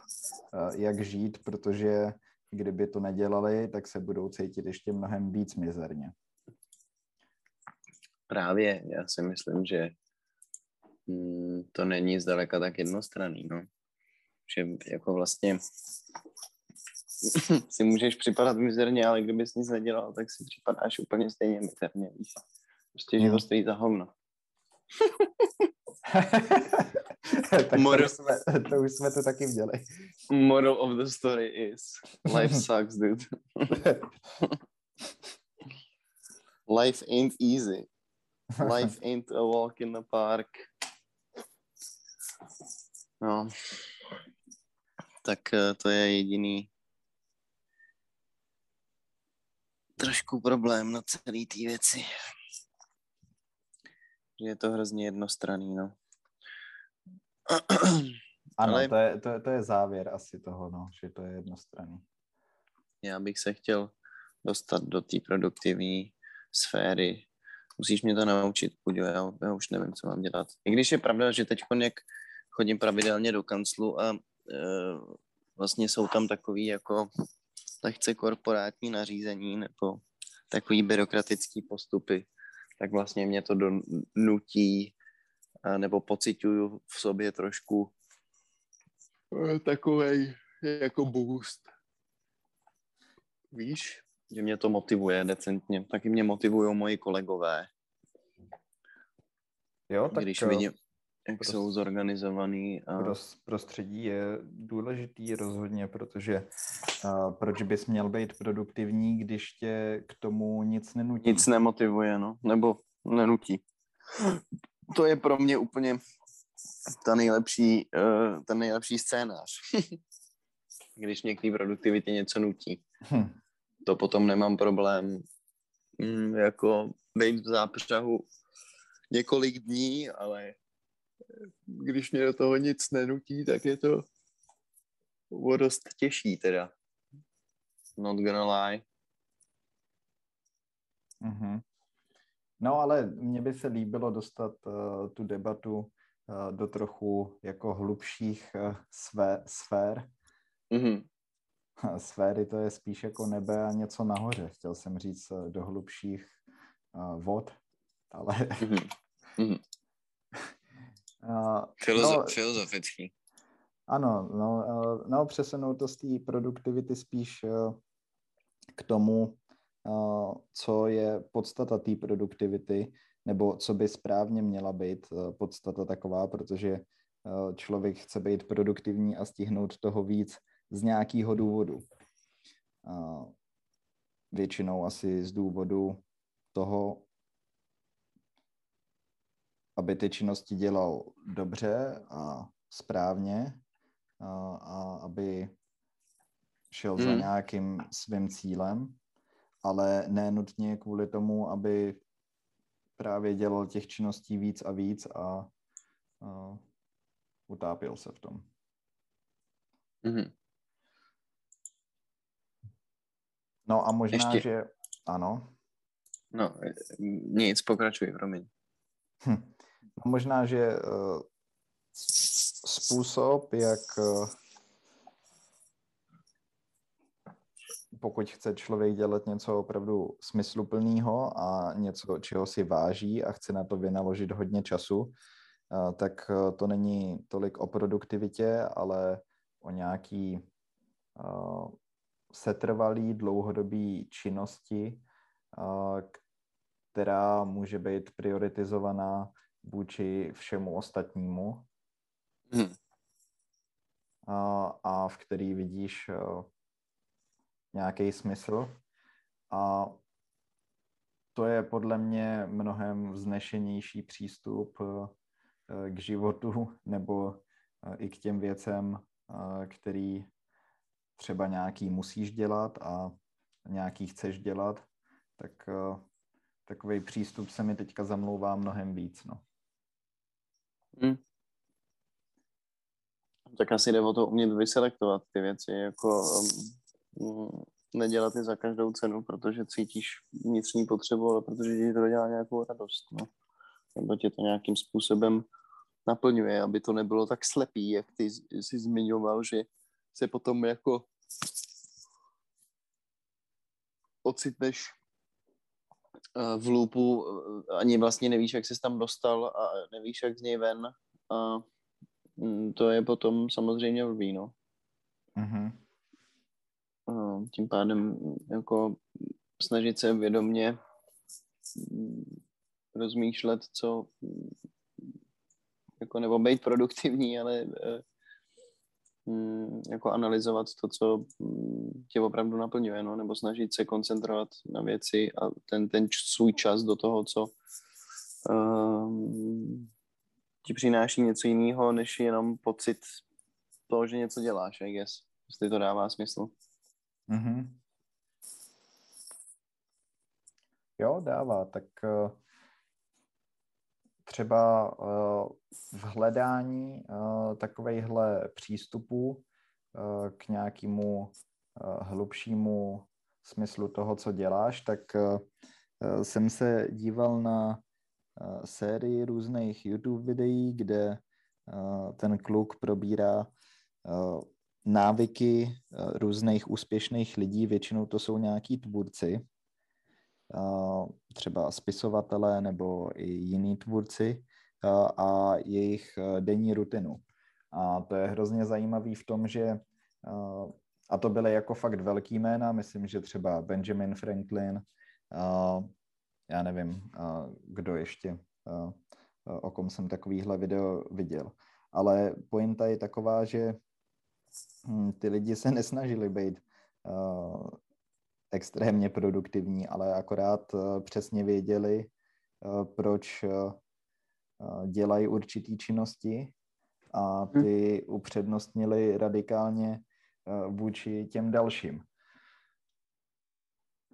jak žít, protože kdyby to nedělali, tak se budou cítit ještě mnohem víc mizerně. Právě, já si myslím, že mm, to není zdaleka tak jednostranný, no. Že jako vlastně [LAUGHS] si můžeš připadat mizerně, ale kdybys nic nedělal, tak si připadáš úplně stejně mizerně. Prostě život hmm. stojí za hovno. [LAUGHS] tak Moral... to, už jsme, to už jsme to taky měli. Moral of the story is life [LAUGHS] sucks, dude. life ain't easy. Life ain't a walk in the park. No. Tak eh, to je jediný trošku problém na celý té věci. Že je to hrozně jednostranný, no. Ano, Ale... to, je, to, je, to je závěr asi toho, no, že to je jednostranný. Já bych se chtěl dostat do té produktivní sféry. Musíš mě to naučit, Puďo, já, já už nevím, co mám dělat. I když je pravda, že teď jak chodím pravidelně do kanclu a vlastně jsou tam takový jako lehce korporátní nařízení nebo takový byrokratický postupy, tak vlastně mě to donutí nebo pocituju v sobě trošku eh, takový jako boost. Víš, že mě to motivuje decentně. Taky mě motivují moji kolegové. Jo, tak Když vidím, jak prost, jsou zorganizovaný. A... Prostředí je důležitý rozhodně, protože uh, proč bys měl být produktivní, když tě k tomu nic nenutí? Nic nemotivuje, no, nebo nenutí to je pro mě úplně ta nejlepší, uh, ten nejlepší scénář. [LAUGHS] Když mě k té produktivitě něco nutí. Hm. To potom nemám problém mm, jako být v zápřahu několik dní, ale když mě do toho nic nenutí, tak je to o dost těžší teda. Not gonna lie. Mm-hmm. No ale mně by se líbilo dostat uh, tu debatu uh, do trochu jako hlubších uh, své, sfér. Mm-hmm. [LAUGHS] Sféry to je spíš jako nebe a něco nahoře. Chtěl jsem říct uh, do hlubších uh, vod, ale... Mm-hmm. Uh, Filozo- no, filozofický. Ano, no, uh, no přesunout to z té produktivity spíš uh, k tomu, co je podstata té produktivity, nebo co by správně měla být eh, podstata taková, protože eh, člověk chce být produktivní a stihnout toho víc z nějakého důvodu. Většinou asi z důvodu toho, aby ty činnosti dělal dobře a správně a, a aby šel hmm. za nějakým svým cílem ale ne nutně kvůli tomu, aby právě dělal těch činností víc a víc a, a utápěl se v tom. Mm-hmm. No a možná, Ještě... že ano. No, nic, pokračuj, promiň. Hm. Možná, že uh, způsob, jak uh, pokud chce člověk dělat něco opravdu smysluplného a něco, čeho si váží a chce na to vynaložit hodně času, uh, tak to není tolik o produktivitě, ale o nějaký setrvalý dlouhodobý činnosti, která může být prioritizovaná vůči všemu ostatnímu hmm. a, a v který vidíš nějaký smysl. A to je podle mě mnohem vznešenější přístup k životu [LAUGHS] nebo i k těm věcem, který třeba nějaký musíš dělat a nějaký chceš dělat, tak uh, takový přístup se mi teďka zamlouvá mnohem víc. No. Hmm. Tak asi jde o to umět vyselektovat ty věci, jako um, nedělat je za každou cenu, protože cítíš vnitřní potřebu, ale protože ti to dělá nějakou radost. No. Nebo tě to nějakým způsobem naplňuje, aby to nebylo tak slepý, jak ty jsi zmiňoval, že se potom jako ocitneš v loopu, eh, ani vlastně nevíš, jak jsi tam dostal a nevíš, jak z něj ven. A mm, to je potom samozřejmě blbý, no. Mm-hmm. Tím pádem jako snažit se vědomně mm, rozmýšlet, co jako nebo být produktivní, ale eh, Mm, jako analyzovat to, co mm, tě opravdu naplňuje, no, nebo snažit se koncentrovat na věci a ten, ten svůj čas do toho, co um, ti přináší něco jiného, než jenom pocit toho, že něco děláš, I guess. Jestli to dává smysl. Mm-hmm. Jo, dává. Tak uh, třeba uh, v hledání uh, takovejhle přístupů uh, k nějakému hlubšímu smyslu toho, co děláš, tak jsem se díval na sérii různých YouTube videí, kde ten kluk probírá návyky různých úspěšných lidí, většinou to jsou nějaký tvůrci, třeba spisovatelé nebo i jiní tvůrci a jejich denní rutinu. A to je hrozně zajímavý v tom, že a to byly jako fakt velký jména, myslím, že třeba Benjamin Franklin, já nevím, kdo ještě, o kom jsem takovýhle video viděl. Ale pointa je taková, že hm, ty lidi se nesnažili být extrémně produktivní, ale akorát eh, přesně věděli, eh, proč eh, dělají určitý činnosti a hm. ty upřednostnili radikálně vůči těm dalším.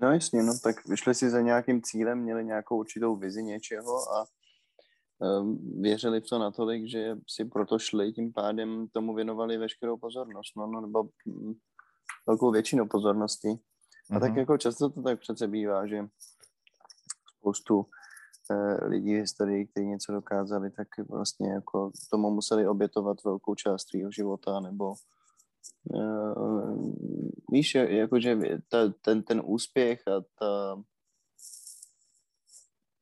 No jasně, no tak vyšli si za nějakým cílem, měli nějakou určitou vizi něčeho a um, věřili v to natolik, že si proto šli, tím pádem tomu věnovali veškerou pozornost, no, no nebo hm, velkou většinu pozornosti. A tak mhm. jako často to tak přece bývá, že spoustu eh, lidí v historii, kteří něco dokázali, tak vlastně jako tomu museli obětovat velkou část svého života, nebo uh, víš, jakože ta, ten, ten úspěch a ta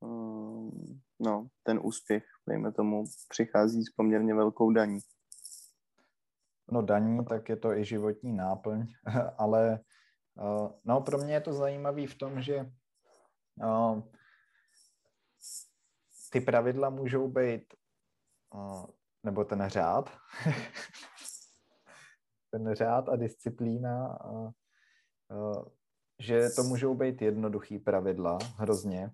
um, no, ten úspěch, dejme tomu, přichází s poměrně velkou daní. No daní, tak je to i životní náplň, [LAUGHS] ale no, pro mě je to zajímavé v tom, že uh, ty pravidla můžou být, uh, nebo ten řád, [LAUGHS] ten řád a disciplína, že to můžou být jednoduchý pravidla, hrozně.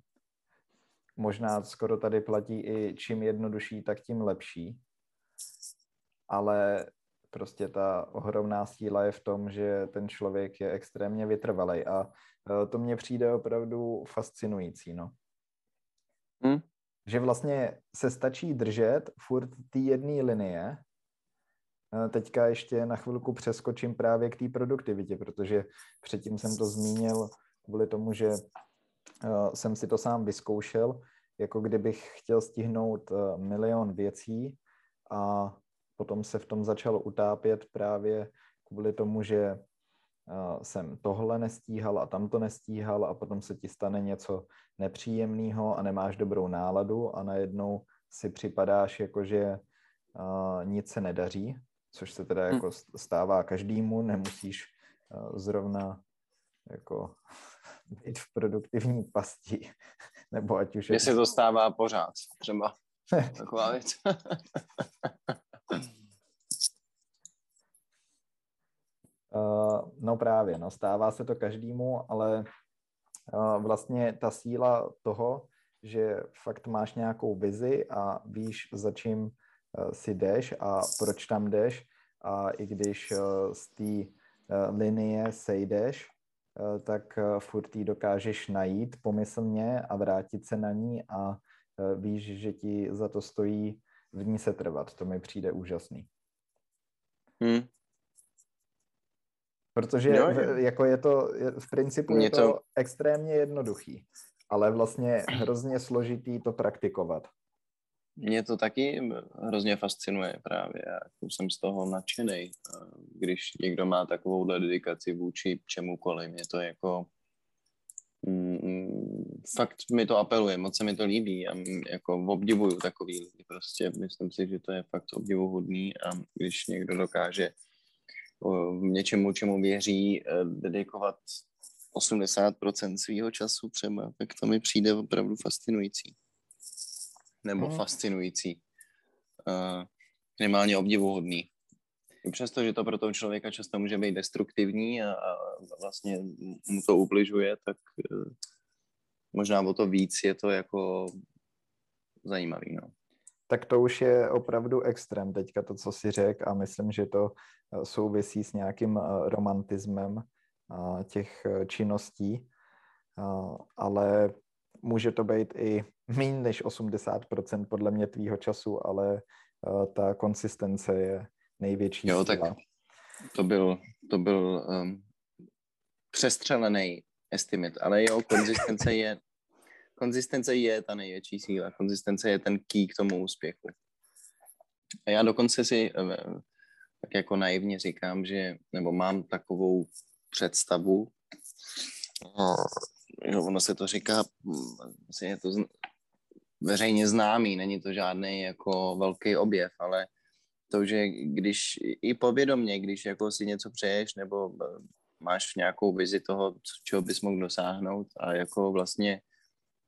Možná skoro tady platí i čím jednodušší, tak tím lepší. Ale prostě ta ohromná síla je v tom, že ten člověk je extrémně vytrvalý a eh, to mně přijde opravdu fascinující, no. Hmm. Že vlastně se stačí držet furt té jedné linie. Eh, teďka ještě na chvilku přeskočím právě k té produktivitě, protože předtím jsem to zmínil kvůli tomu, že jsem si to sám vyzkoušel, jako kdybych chtěl stihnout milion věcí a potom se v tom začal utápět právě kvůli tomu, že jsem tohle nestíhal a tamto nestíhal a potom se ti stane něco nepříjemného a nemáš dobrou náladu a najednou si připadáš jako, že nic se nedaří, což se teda hm. jako stává každému, nemusíš zrovna jako [LAUGHS] být v produktivní pasti, [LAUGHS] nebo ať už... Mně se to stává pořád, třeba [LAUGHS] taková věc. Uh, no právě, no stává se to každému, ale uh, vlastně ta síla toho, že fakt máš nějakou vizi a víš, za čím uh, si jdeš a proč tam jdeš a i když z té linie sejdeš, tak furt ji dokážeš najít pomyslně a vrátit se na ní a víš, že ti za to stojí v ní se trvat. To mi přijde úžasný. Hmm. Protože jo, jo. jako je to, v principu je to, to extrémně jednoduchý, ale vlastně hrozně složitý to praktikovat. Mě to taky hrozně fascinuje právě. Já jsem z toho nadšený. Když někdo má takovou dedikaci vůči čemukoliv, mě to jako mm, fakt mi to apeluje, moc se mi to líbí a jako obdivuju takový lidi prostě. Myslím si, že to je fakt obdivuhodný a když někdo dokáže něčemu, čemu věří, eh, dedikovat 80% svého času třeba, tak to mi přijde opravdu fascinující. Nebo hmm. fascinující. Uh, minimálně obdivuhodný. I přesto, že to pro toho člověka často může být destruktivní a, a vlastně mu to ubližuje, tak uh, možná o to víc je to jako zajímavý. No tak to už je opravdu extrém teďka to, co si řekl a myslím, že to eh, souvisí s nějakým eh, romantismem eh, těch činností, ale může to být i méně než 80% podle mě tvýho času, ale ta konsistence je největší. Jo, tak to byl, to byl um, přestřelený estimate, ale jo, konzistence je konzistence je ta největší síla. Konzistence je ten key k tomu úspěchu. A já dokonce si eh, tak jako naivně říkám, že, nebo mám takovou představu, že ono se to říká, vlastně je to veřejně známý, není to žádný jako velký objev, ale to, že když i povědomně, když jako si něco přeješ nebo eh, máš nějakou vizi toho, čeho bys mohl dosáhnout a jako vlastně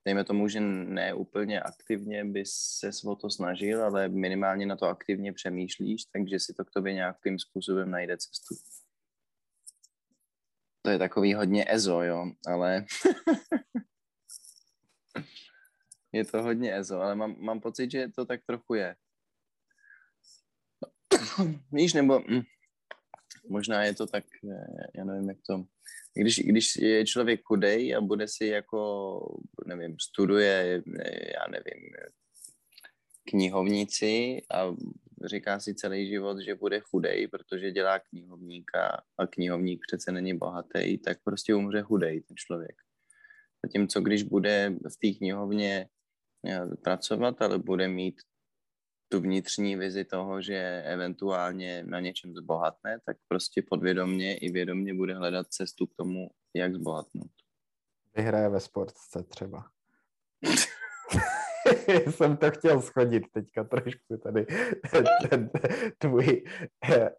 dejme tomu, že ne úplně aktivně bys se o to snažil, ale minimálně na to aktivně přemýšlíš, takže si to k tobě nějakým způsobem najde cestu. To je takový hodně ezo, jo, ale [LAUGHS] je to hodně ezo, ale mám, mám pocit, že to tak trochu je. Víš, nebo hm, možná je to tak, eh, já nevím, jak to když, když je člověk chudej a bude si jako, nevím, studuje, já nevím, knihovnici a říká si celý život, že bude chudej, protože dělá knihovníka a knihovník přece není bohatý, tak prostě umře chudej ten člověk. Zatímco když bude v té knihovně eh, pracovat, ale bude mít tu vnitřní vizi toho, že eventuálně na něčem zbohatne, tak prostě podvědomně i vědomně bude hledat cestu k tomu, jak zbohatnout. Vyhraje ve sportce třeba. [LAUGHS] jsem to chtěl schodit teďka trošku tady ten, tvůj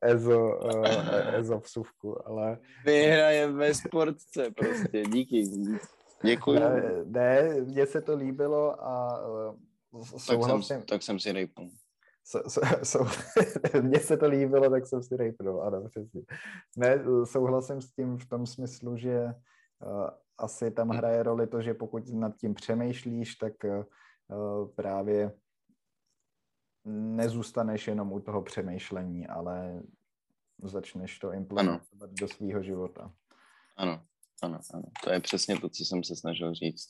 ezo, eh, ezo vsuvku, ale... Vyhraje ve sportce prostě, díky. Děkuji. Ne, ne, mně se to líbilo a souhlasím. Tak jsem, tak jsem si rejpnul [LAUGHS] mně se to líbilo, tak jsem si rejpnul, ano, přesně. Ne, souhlasím s tím v tom smyslu, že uh, asi tam hm. hraje roli to, že pokud nad tím přemýšlíš, tak uh, právě nezůstaneš jenom u toho přemýšlení, ale začneš to implementovat do svého života. Ano, ano, ano. To je přesně to, co jsem se snažil říct.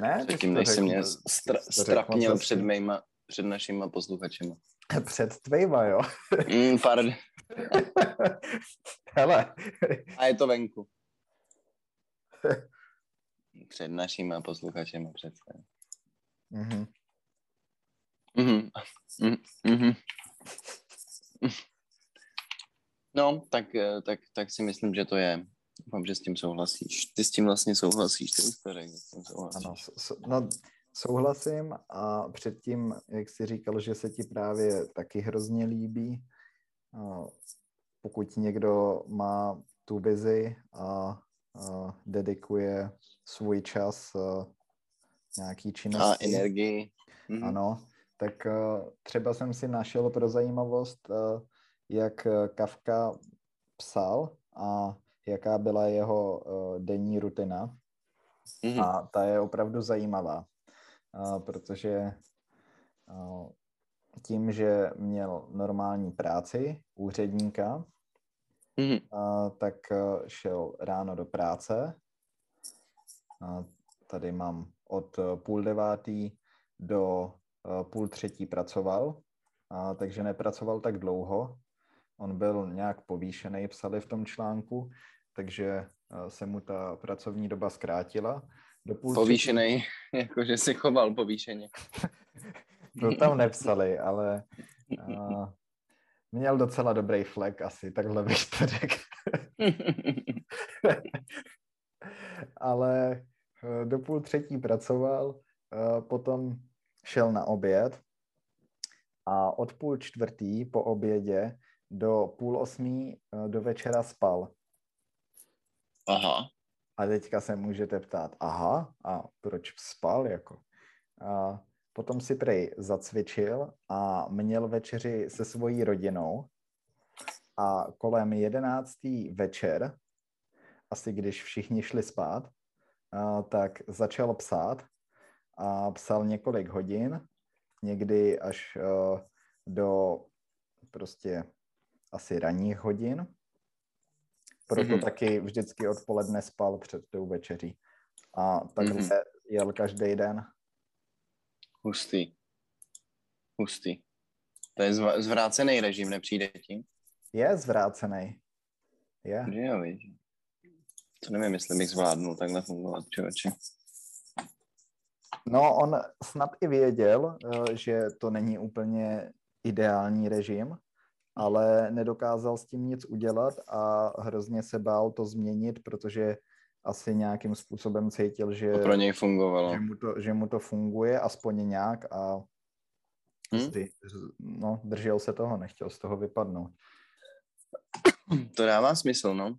Ne, Předtím, než jsem mě stra- strapnil před mýma, před našima posluchačima. [LAUGHS] Před tvejma, jo? [LAUGHS] mm, pardon. [LAUGHS] Hele. A je to venku. Před našima posluchačima přece. Mhm. Mhm. Mhm. No, tak, eh, tak, tak si myslím, že to je. Doufám, že s tím souhlasíš. Ty s tím vlastně souhlasíš, ty už to řekl, s tím souhlasíš. Ano, so, no, souhlasím a předtím, jak jsi říkal, že se ti právě taky hrozně líbí, pokud někdo má tu vizi a, a dedikuje svůj čas a nějaký činnosti. A energii. Mhm. Ano, tak třeba jsem si našel pro zajímavost, jak Kafka psal a jaká byla jeho denní rutina. Mm-hmm. A ta je opravdu zajímavá, protože tím, že měl normální práci úředníka, mm-hmm. tak šel ráno do práce. Tady mám od půl devátý do půl třetí pracoval, takže nepracoval tak dlouho. On byl nějak povýšený, psali v tom článku, takže se mu ta pracovní doba zkrátila. Do půl povýšený, [LAUGHS] jakože si choval povýšeně. to tam [LAUGHS] nepsali, ale uh, měl docela dobrý flek asi, takhle bych to řekl. [LAUGHS] ale uh, do půl třetí pracoval, uh, potom šel na oběd a od půl čtvrtý po obědě do půl osmí do večera spal. Aha. A teďka se můžete ptát, aha, a proč spal, jako? A potom si prej zacvičil a měl večeři se svojí rodinou a kolem jedenáctý večer, asi když všichni šli spát, a, tak začal psát a psal několik hodin, někdy až a, do prostě asi ranních hodin proto mm-hmm. taky vždycky odpoledne spal před tou večeří. A takhle mm-hmm. jel každý den. Hustý. Hustý. To je zv- zvrácený režim, nepřijde ti? Je zvrácený. Je. Že jo, víš. To nevím, jestli bych zvládnul takhle fungovat, člověče. No, on snad i věděl, eh, že to není úplně ideální režim, ale nedokázal s tím nic udělat a hrozně se bál to změnit, protože asi nějakým způsobem cítil, že, to pro něj fungovalo. Že, mu to, že mu to funguje aspoň nějak a hmm? no, držel se toho, nechtěl z toho vypadnout. To dává smysl, no.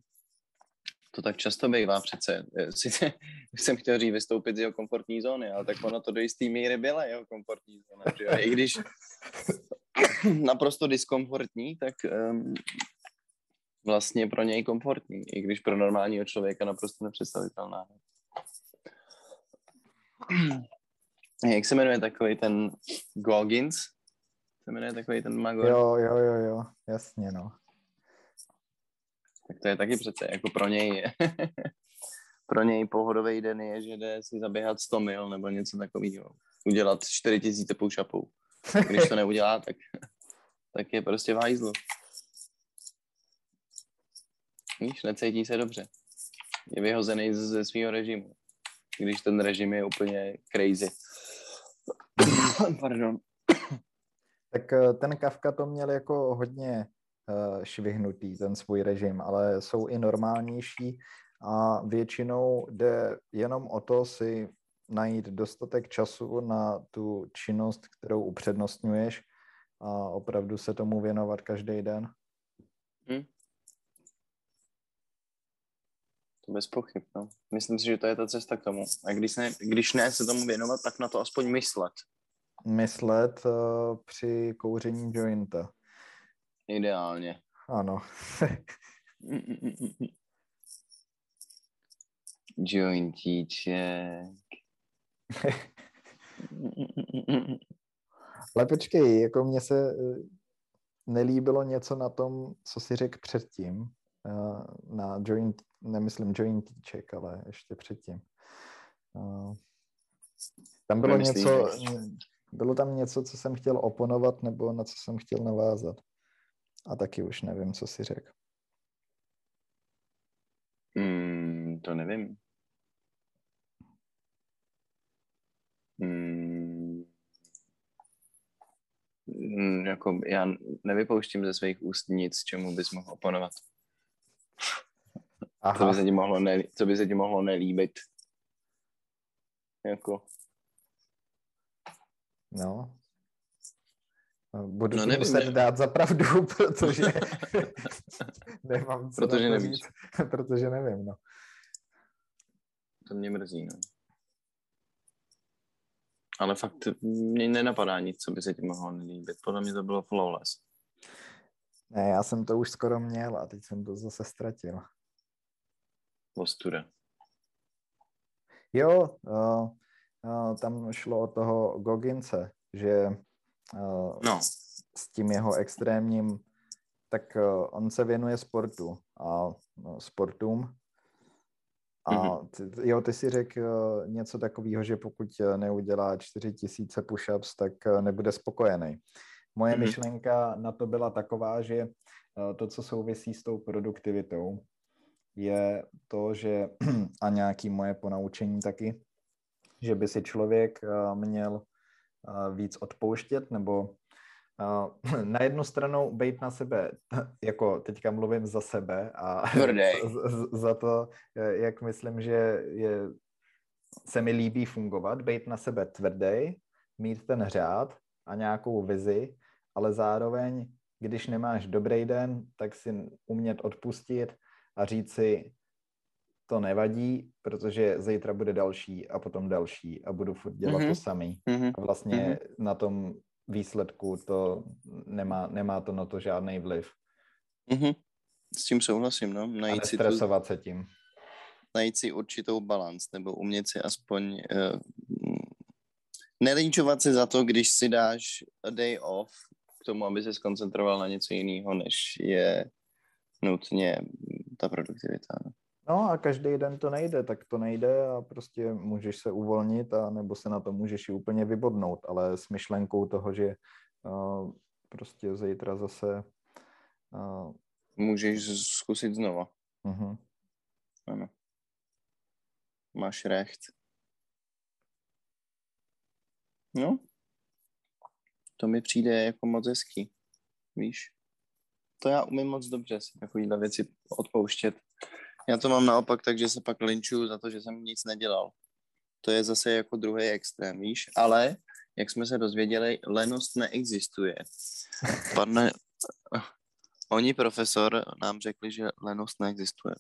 To tak často bývá přece. Sice [LAUGHS] jsem chtěl říct vystoupit z jeho komfortní zóny, ale tak ono to do jistý míry byla jeho komfortní zóna. Že jo? I když [COUGHS] naprosto diskomfortní, tak um, vlastně pro něj komfortní, i když pro normálního člověka naprosto nepředstavitelná. [COUGHS] Jak se jmenuje takový ten Goggins? Se jmenuje takový ten magor? Jo, jo, jo, jo, jasně, no. Tak to je taky přece, jako pro něj, [LAUGHS] pro něj pohodový den je, že jde si zaběhat 100 mil nebo něco takového. Udělat 4000 push-upů. Když to neudělá, tak, tak je prostě v hajzlu. Víš, necítí se dobře. Je vyhozený ze svého režimu. Když ten režim je úplně crazy. [COUGHS] Pardon. Tak eh, ten Kafka to měl jako hodně uh, švihnutý, ten svůj režim, ale jsou i normálnější a většinou jde jenom o to si najít dostatek času na tu činnost, kterou upřednostňuješ a opravdu se tomu věnovat každý den. Hmm. To bez pochyb, no. Myslím si, že to je ta cesta k tomu. A když ne, když ne se tomu věnovat, tak na to aspoň myslet. Myslet uh, při kouření jointa. Ideálně. Ano. [LAUGHS] Jointíček. [LAUGHS] Ale počkej, jako mě se, nelíbilo něco na tom, co si řekl předtím, uh, na joint, nemyslím joint check, ale ještě předtím. Uh, tam bylo Nemyslím, něco, bylo tam něco, co jsem chtěl oponovat, nebo na co jsem chtěl navázat. A taky už nevím, co si řekl. Mm, to nevím. Jako já nevypouštím ze svých úst nic, čemu bys mohl oponovat. Aha. Co by se ti mohlo, ne, co by se ti mohlo nelíbit. Jako. No. Budu no, nevím, muset ne... dát za pravdu, [LAUGHS] protože [LAUGHS] nemám co protože nevíš. Říct, [LAUGHS] protože nevím, no. To mě mrzí, no. Ale fakt mě nenapadá nic, co by se ti mohlo nelíbit. Podle mě to bylo flawless. Ne, já jsem to už skoro měl a teď jsem to zase ztratil. Ostuda. Jo, uh, uh, tam šlo o toho Gogince, že uh, no. s tím jeho extrémním, tak uh, on se věnuje sportu a uh, sportům a mhm. ty, jo, ty si řekl uh, něco takového, že pokud neudělá 4000 push-ups, tak uh, nebude spokojený. Moje mm-hmm. myšlenka na to byla taková, že to, co souvisí s tou produktivitou, je to, že [CLEARS THROAT] a nějaký moje ponaučení taky, že by si člověk měl víc odpouštět nebo [LAUGHS] na jednu stranu být na sebe, [LAUGHS] jako teďka mluvím za sebe a [LAUGHS] za to, jak myslím, že je, se mi líbí fungovat, být na sebe tvrdý, mít ten řád a nějakou vizi, ale zároveň, když nemáš dobrý den, tak si umět odpustit a říct si, to nevadí, protože zítra bude další a potom další a budu furt dělat mm-hmm. to samý. Mm-hmm. A vlastně mm-hmm. na tom výsledku to nemá, nemá to na to žádný vliv. Mm-hmm. S tím souhlasím, no. Najít a si tu, se tím. Najít si určitou balans, nebo umět si aspoň uh, nelínčovat se za to, když si dáš a day off k tomu, aby se skoncentroval na něco jiného, než je nutně ta produktivita. No. No a každý den to nejde, tak to nejde a prostě můžeš se uvolnit a nebo se na to můžeš i úplně vybodnout, ale s myšlenkou toho, že uh, prostě zítra zase uh, můžeš zkusit znova. Uh-huh. Ano. Máš recht. No, to mi přijde jako moc hezký, víš. To já umím moc dobře si takovýhle věci odpouštět já to mám naopak tak, že se pak linčuju za to, že jsem nic nedělal. To je zase jako druhý extrém, víš? Ale, jak jsme se dozvěděli, lenost neexistuje. [LAUGHS] Pane, oni profesor nám řekli, že lenost neexistuje.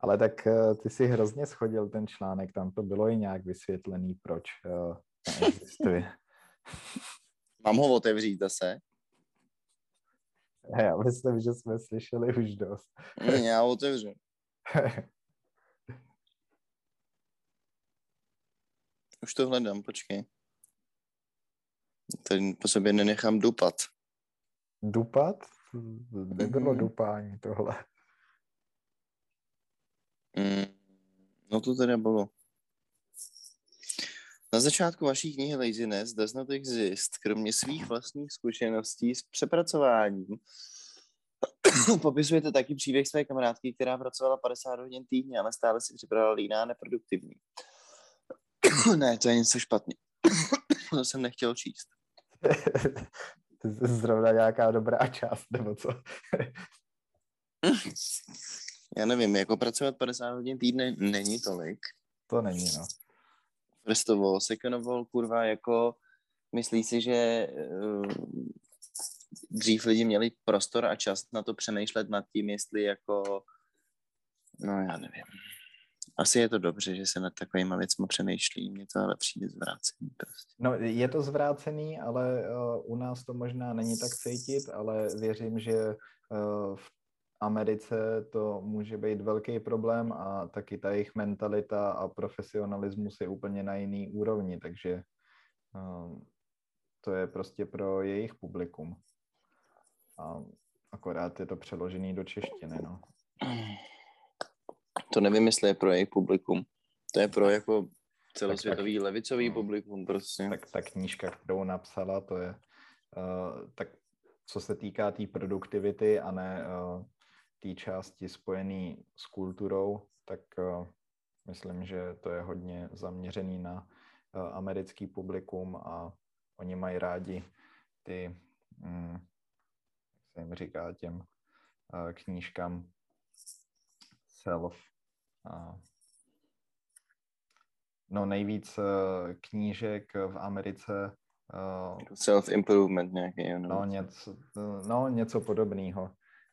Ale tak eh, ty si hrozně schodil ten článek, tam to bylo i nějak vysvětlený, proč uh, neexistuje. [LAUGHS] Mám ho otevřít zase? Já myslím, že jsme slyšeli už dost. Mm, já otevřu. [LAUGHS] už to hledám, počkej. Teď po sobě nenechám dupat. Dupat? Nebylo mm-hmm. dupání tohle. Mm, no to teda bylo. Na začátku vaší knihy Laziness Does Not Exist, kromě svých vlastních zkušeností s přepracováním, [COUGHS] popisujete taky příběh své kamarádky, která pracovala 50 hodin týdně, ale stále si připravila líná neproduktivní. [COUGHS] ne, to je něco špatně. [COUGHS] to jsem nechtěl číst. [LAUGHS] Zrovna nějaká dobrá část, nebo co? Já nevím, jako pracovat 50 hodin týdne není tolik. To není, no. Of all, kurva, jako myslí si, že uh, dřív lidi měli prostor a čas na to přemýšlet nad tím, jestli jako, no já nevím. Asi je to dobře, že se nad takovými věcmi přemýšlí, mně to ale přijde zvrácený prostě. No je to zvrácený, ale uh, u nás to možná není tak cítit, ale věřím, že uh, v Americe to může být velký problém a taky ta jejich mentalita a profesionalismus je úplně na jiný úrovni, takže um, to je prostě pro jejich publikum. A akorát je to přeložený do češtiny, no. [CLEARS THROAT] To nevím, jestli je pro jejich publikum. To je pro jako celosvětový tak, tak, levicový no, publikum prostě. Tak ta knížka, kterou napsala, to je uh, tak co se týká té tý produktivity a ne uh, té části spojené s kulturou, tak uh, myslím, že to je hodně zaměřený na uh, americký publikum a oni mají rádi ty, um, jak se jim říká, těm uh, knížkám self. No nejvíc knížek v Americe Self-improvement nějaký. No, něco, no, něco podobného.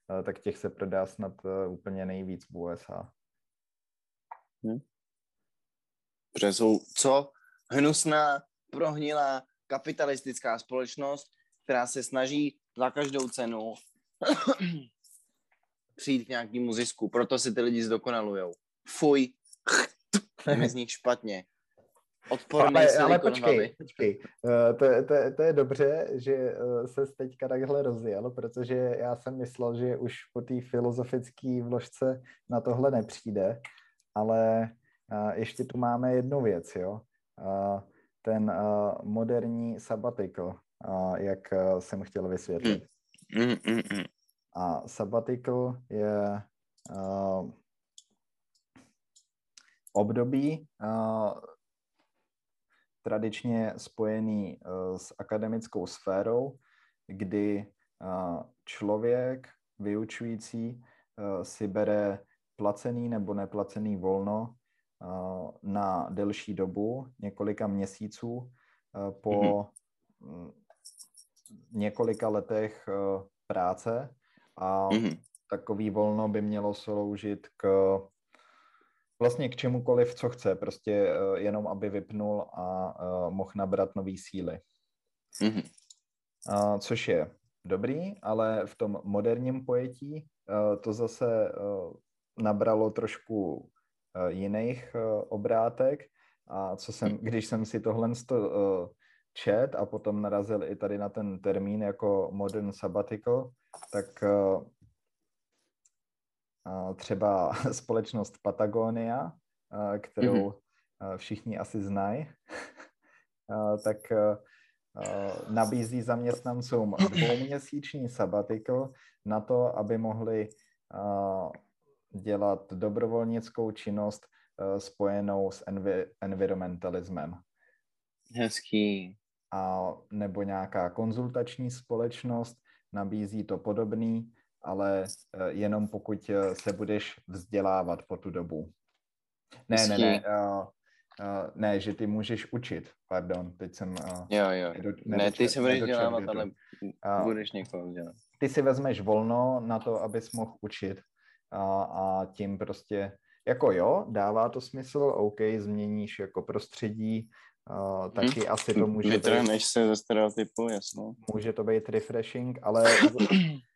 Uh, tak těch se prodá snad uh, úplně nejvíc v USA. Hm? Protože jsou co? Hnusná, prohnilá kapitalistická společnost, která se snaží za každou cenu [COUGHS] přijít k nějakému zisku. Proto si ty lidi zdokonalujou. Fuj, [LAUGHS] je z nich špatně. Odporný ale, ale počkej, počkej. Uh, to, to, to je dobře, že uh, se teďka takhle rozjel, protože já jsem myslel, že už po té filozofické vložce na tohle nepřijde, ale uh, ještě tu máme jednu věc, jo. Uh, ten uh, moderní sabbatical, uh, jak uh, jsem chtěl vysvětlit. Mm, mm, mm, mm. A sabbatical je uh, období, tradičně spojený eh, s akademickou sférou, kdy eh, člověk vyučující eh, si bere placený nebo neplacený volno na delší dobu, několika měsíců, po mm-hmm. několika letech práce a mm-hmm. takový volno by mělo sloužit k vlastně k čemukoliv, co chce, prostě uh, jenom aby vypnul a uh, mohl nabrat nový síly. Mm-hmm. Uh, což je dobrý, ale v tom moderním pojetí uh, to zase uh, nabralo trošku uh, jiných uh, obrátek a co jsem, když jsem si tohle uh, čet a potom narazil i tady na ten termín jako modern sabbatical, tak uh, třeba [LAUGHS] společnost Patagonia, kterou mm-hmm. všichni asi znají, [LAUGHS] tak nabízí zaměstnancům dvouměsíční sabbatical na to, aby mohli dělat dobrovolnickou činnost spojenou s envi- environmentalismem. Hezký. A nebo nějaká konzultační společnost nabízí to podobný, ale eh, jenom pokud eh, se budeš vzdělávat po tu dobu. Ne, ne, ne, uh, uh, ne, že ty můžeš učit, pardon, teď jsem... Uh, jo, jo, nedo, ne, ty se budeš dělávat, ale uh, budeš někoho vzdělat. Ty si vezmeš volno na to, abys mohl učit a, a tím prostě, jako jo, dává to smysl, OK, změníš jako prostředí, Uh, taky hmm. asi to může Vytrhneš být... se ze stereotypu, jasno. Může to být refreshing, ale [CLEARS THROAT]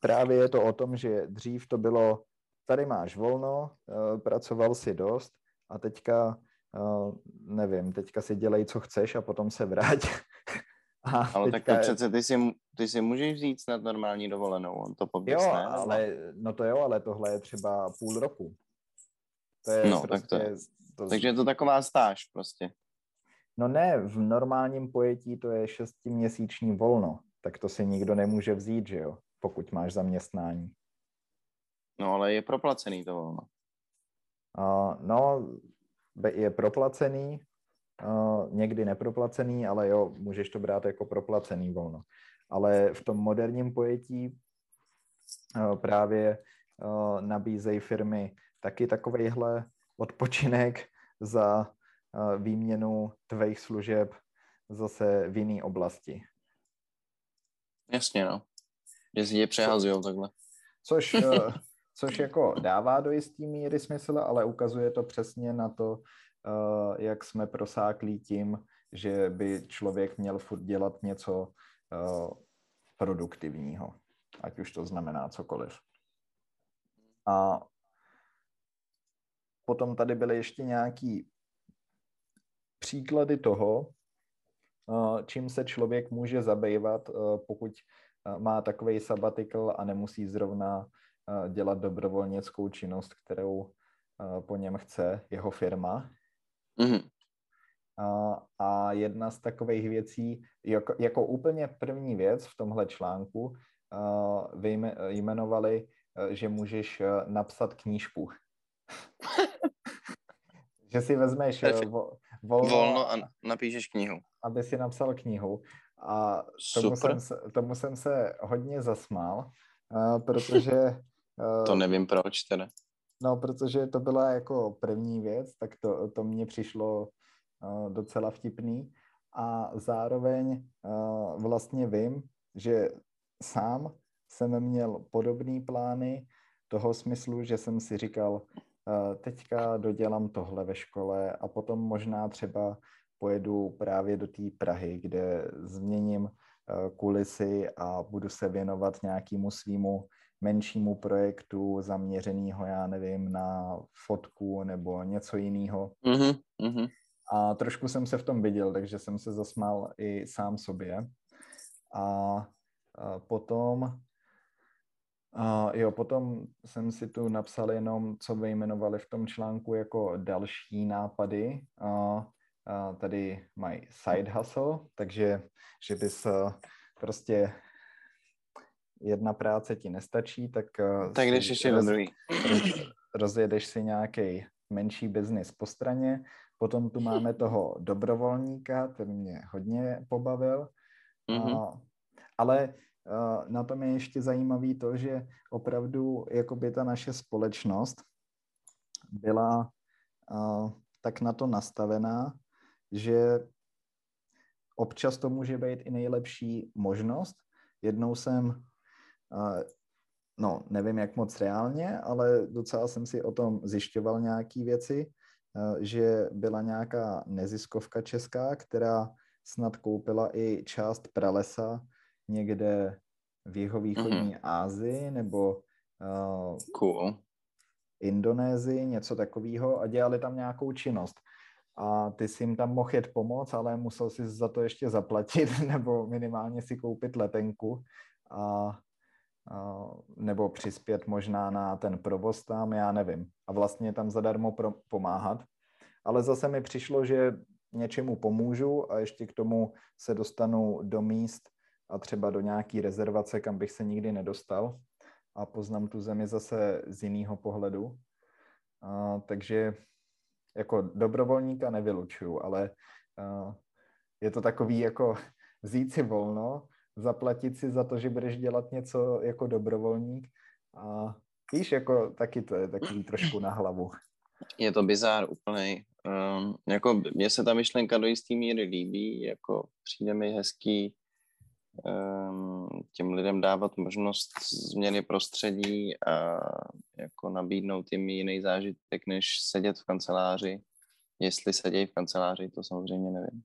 právě je to o tom, že dřív to bylo, tady máš volno, eh, pracoval si dost a teďka, eh, nevím, teďka si dělej, co chceš a potom se vrať. [LAUGHS] A ale tak to přece ty si, ty si můžeš vzít snad normální dovolenou, on to poběs, Jo, ne, ale, no to jo, ale tohle je třeba půl roku. To je no, prostě, tak to je. To... Takže je to taková stáž prostě. No ne, v normálním pojetí to je šestiměsíční volno, tak to si nikdo nemůže vzít, že jo? Pokud máš zaměstnání. No, ale je proplacený to volno. Uh, no, je proplacený, uh, někdy neproplacený, ale jo, můžeš to brát jako proplacený volno. Ale v tom moderním pojetí uh, právě uh, nabízejí firmy taky takovejhle odpočinek za uh, výměnu tvých služeb zase v jiné oblasti. Jasně, no. Že si je přehazujou takhle. Což, [LAUGHS] eh, což jako dává do jistý míry smysl, ale ukazuje to přesně na to, eh, jak jsme prosáklí tím, že by člověk měl furt dělat něco eh, produktivního, ať už to znamená cokoliv. A potom tady byly ještě nějaký příklady toho, čím se člověk může zabývat, pokud má takový sabbatical a nemusí zrovna dělat dobrovolnickou činnost, kterou po něm chce jeho firma. Mm-hmm. A, a jedna z takových věcí, jako, jako úplně první věc v tomhle článku, vyjmenovali, že můžeš napsat knížku. [LAUGHS] že si vezmeš vo, volno, volno a napíšeš knihu. Aby si napsal knihu. A tomu, jsem se, tomu jsem se hodně zasmál, uh, protože... Uh, [LAUGHS] to nevím proč teda. No, protože to byla jako první věc, tak to, to mně přišlo uh, docela vtipný. A zároveň uh, vlastně vím, že sám jsem měl podobné plány toho smyslu, že jsem si říkal, uh, teďka dodělám tohle ve škole a potom možná třeba pojedu právě do té Prahy, kde změním kulisy a budu se věnovat nějakému svýmu menšímu projektu zaměřeného, já nevím, na fotku nebo něco jiného. Mm-hmm, mm-hmm. A trošku jsem se v tom viděl, takže jsem se zasmál i sám sobě. A, a potom, a jo, potom jsem si tu napsal jenom, co vyjmenovali v tom článku jako další nápady. A tady mají side hustle, takže že bys prostě jedna práce ti nestačí, tak... Eh, tak jdeš ještě roz, druhý. rozjedeš si nějaký menší biznis po straně, potom tu máme toho dobrovolníka, ten mě hodně pobavil, mm-hmm. a, ale a, na tom je ještě zajímavý to, že opravdu jakoby ta naše společnost byla tak na to nastavená, že občas to může být i nejlepší možnost. Jednou jsem no, nevím, jak moc reálně, ale docela jsem si o tom zjišťoval nějaké věci, že byla nějaká neziskovka česká, která snad koupila i část pralesa někde v jihovýchodní mm-hmm. Ázii nebo uh, cool. Indonésii, něco takového a dělali tam nějakou činnost. A ty si jim tam mohl jet pomoct, ale musel si za to ještě zaplatit [LAUGHS] nebo minimálně si koupit letenku. A nebo přispět možná na ten provoz tam, já nevím. A vlastně tam zadarmo pro, pomáhat. Ale zase mi přišlo, že něčemu pomůžu a ještě k tomu se dostanu do míst a třeba do nějaký rezervace, kam bych se nikdy nedostal a poznám tu zemi zase z jiného pohledu. A, takže jako dobrovolníka nevylučuju, ale a, je to takový jako [LAUGHS] vzít si volno zaplatit si za to, že budeš dělat něco jako dobrovolník a víš, jako taky to je takový trošku na hlavu. Je to bizár úplný. Um, jako mně se ta myšlenka do jistý míry líbí, jako přijde mi hezký těm lidem dávat možnost změny prostředí a jako nabídnout jim jiný zážitek, než sedět v kanceláři. Jestli sedějí v kanceláři, to samozřejmě nevím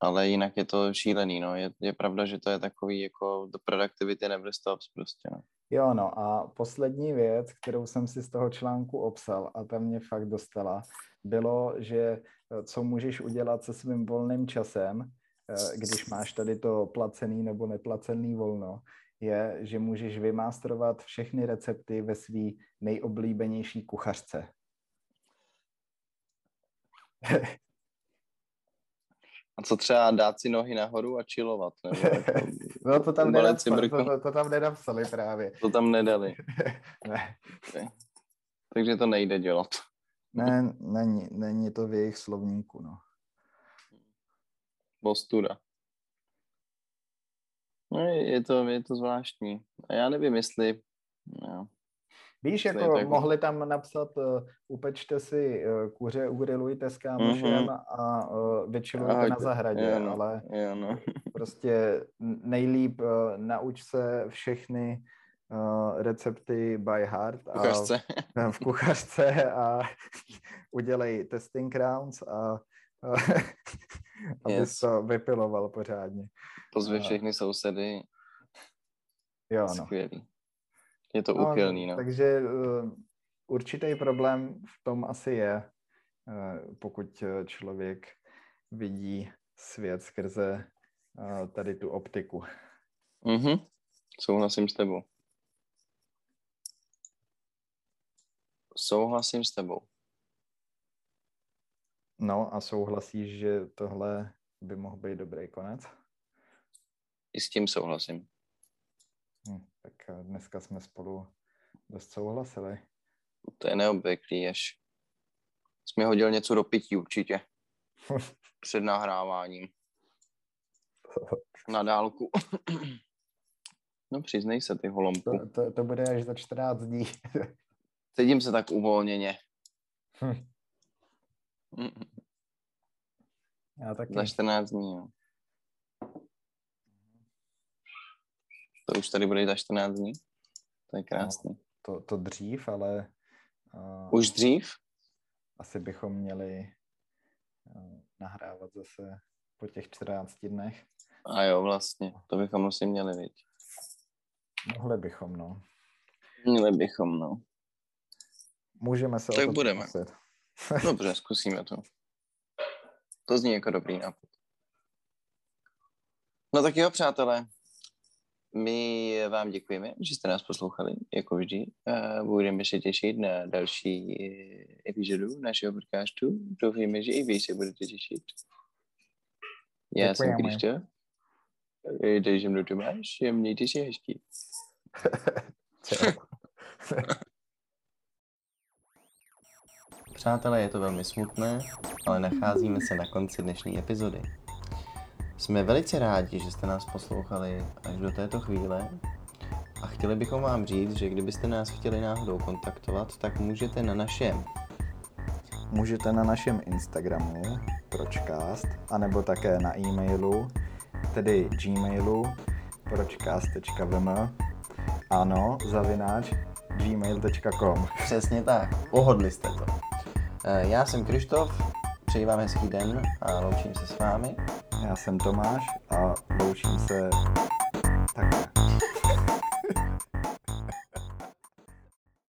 ale jinak je to šílený, no. Je, je pravda, že to je takový jako do productivity never stops prostě, no. Jo, no a poslední věc, kterou jsem si z toho článku obsal a tam mě fakt dostala, bylo, že co můžeš udělat se svým volným časem, když máš tady to placený nebo neplacený volno, je, že můžeš vymástrovat všechny recepty ve své nejoblíbenější kuchařce. [LAUGHS] A co třeba dát si nohy nahoru a chillovat? Nebo [LAUGHS] no to tam, nenapsali, to, to, to tam nenapsali právě. To tam nedali. [LAUGHS] ne. Okay. Takže to nejde dělat. Ne, není, není to v jejich slovníku, no. Bostuda. No, je to, je to zvláštní. A já nevím, jestli... No. Víš, jako tak... mohli tam napsat, uh, upečte si uh, kuře, ugrilujte s kámošem mm-hmm. a uh, vyčilujte na zahradě, je, no, ale je, no. [LAUGHS] prostě nejlíp uh, nauč se všechny uh, recepty by heart a kuchařce. v kuchařce a [LAUGHS] udělej testing rounds a [LAUGHS] abys yes. to vypiloval pořádně. Pozve všechny sousedy. Jo, no. Skvělý. Je to no, úchylný, no. Takže uh, určitý problém v tom asi je, uh, pokud člověk vidí svět skrze uh, tady tu optiku. Mhm, souhlasím s tebou. Souhlasím s tebou. No a souhlasíš, že tohle by mohl být dobrý konec? I s tím souhlasím. Hm, tak dneska jsme spolu dost souhlasili. To je neobvyklý, až jsi mi hodil něco do pití určitě. [LAUGHS] Před nahráváním. [LAUGHS] Na dálku. [CLEARS THROAT] No přiznej se, ty holomku. To, to, to bude až za 14 dní. [LAUGHS] Cítím se tak uvolněně. Hm. Já taky. Za 14 dní, jo. To už tady bude za 14 dní? To je krásný. No, to, to dřív, ale... Uh, už dřív? Asi bychom měli uh, nahrávat zase po těch 14 dnech. A jo, vlastně. To bychom asi měli, vidět. Mohli bychom, no. Měli bychom, no. Můžeme se tak o to budeme. [LAUGHS] Dobře, zkusíme to. To zní jako dobrý nápad. No tak jo, přátelé. My vám děkujeme, že jste nás poslouchali, jako vždy. Budeme se těšit na další epizodu našeho podcastu. Doufíme, že i vy se budete těšit. Já Děkujeme. jsem Krištof. Takže mnou Tomáš. Mějte se hezky. [LAUGHS] [LAUGHS] Přátelé, je to velmi smutné, ale nacházíme se na konci dnešní epizody. Jsme velice rádi, že jste nás poslouchali až do této chvíle a chtěli bychom vám říct, že kdybyste nás chtěli náhodou kontaktovat, tak můžete na našem Můžete na našem Instagramu pročcast, anebo také na e-mailu, tedy gmailu pročcast.vm ano, zavináč gmail.com Přesně tak, pohodli jste to. Eh, já jsem Krištof, přeji vám hezký den a loučím se s vámi. Já jsem Tomáš a loučím se také.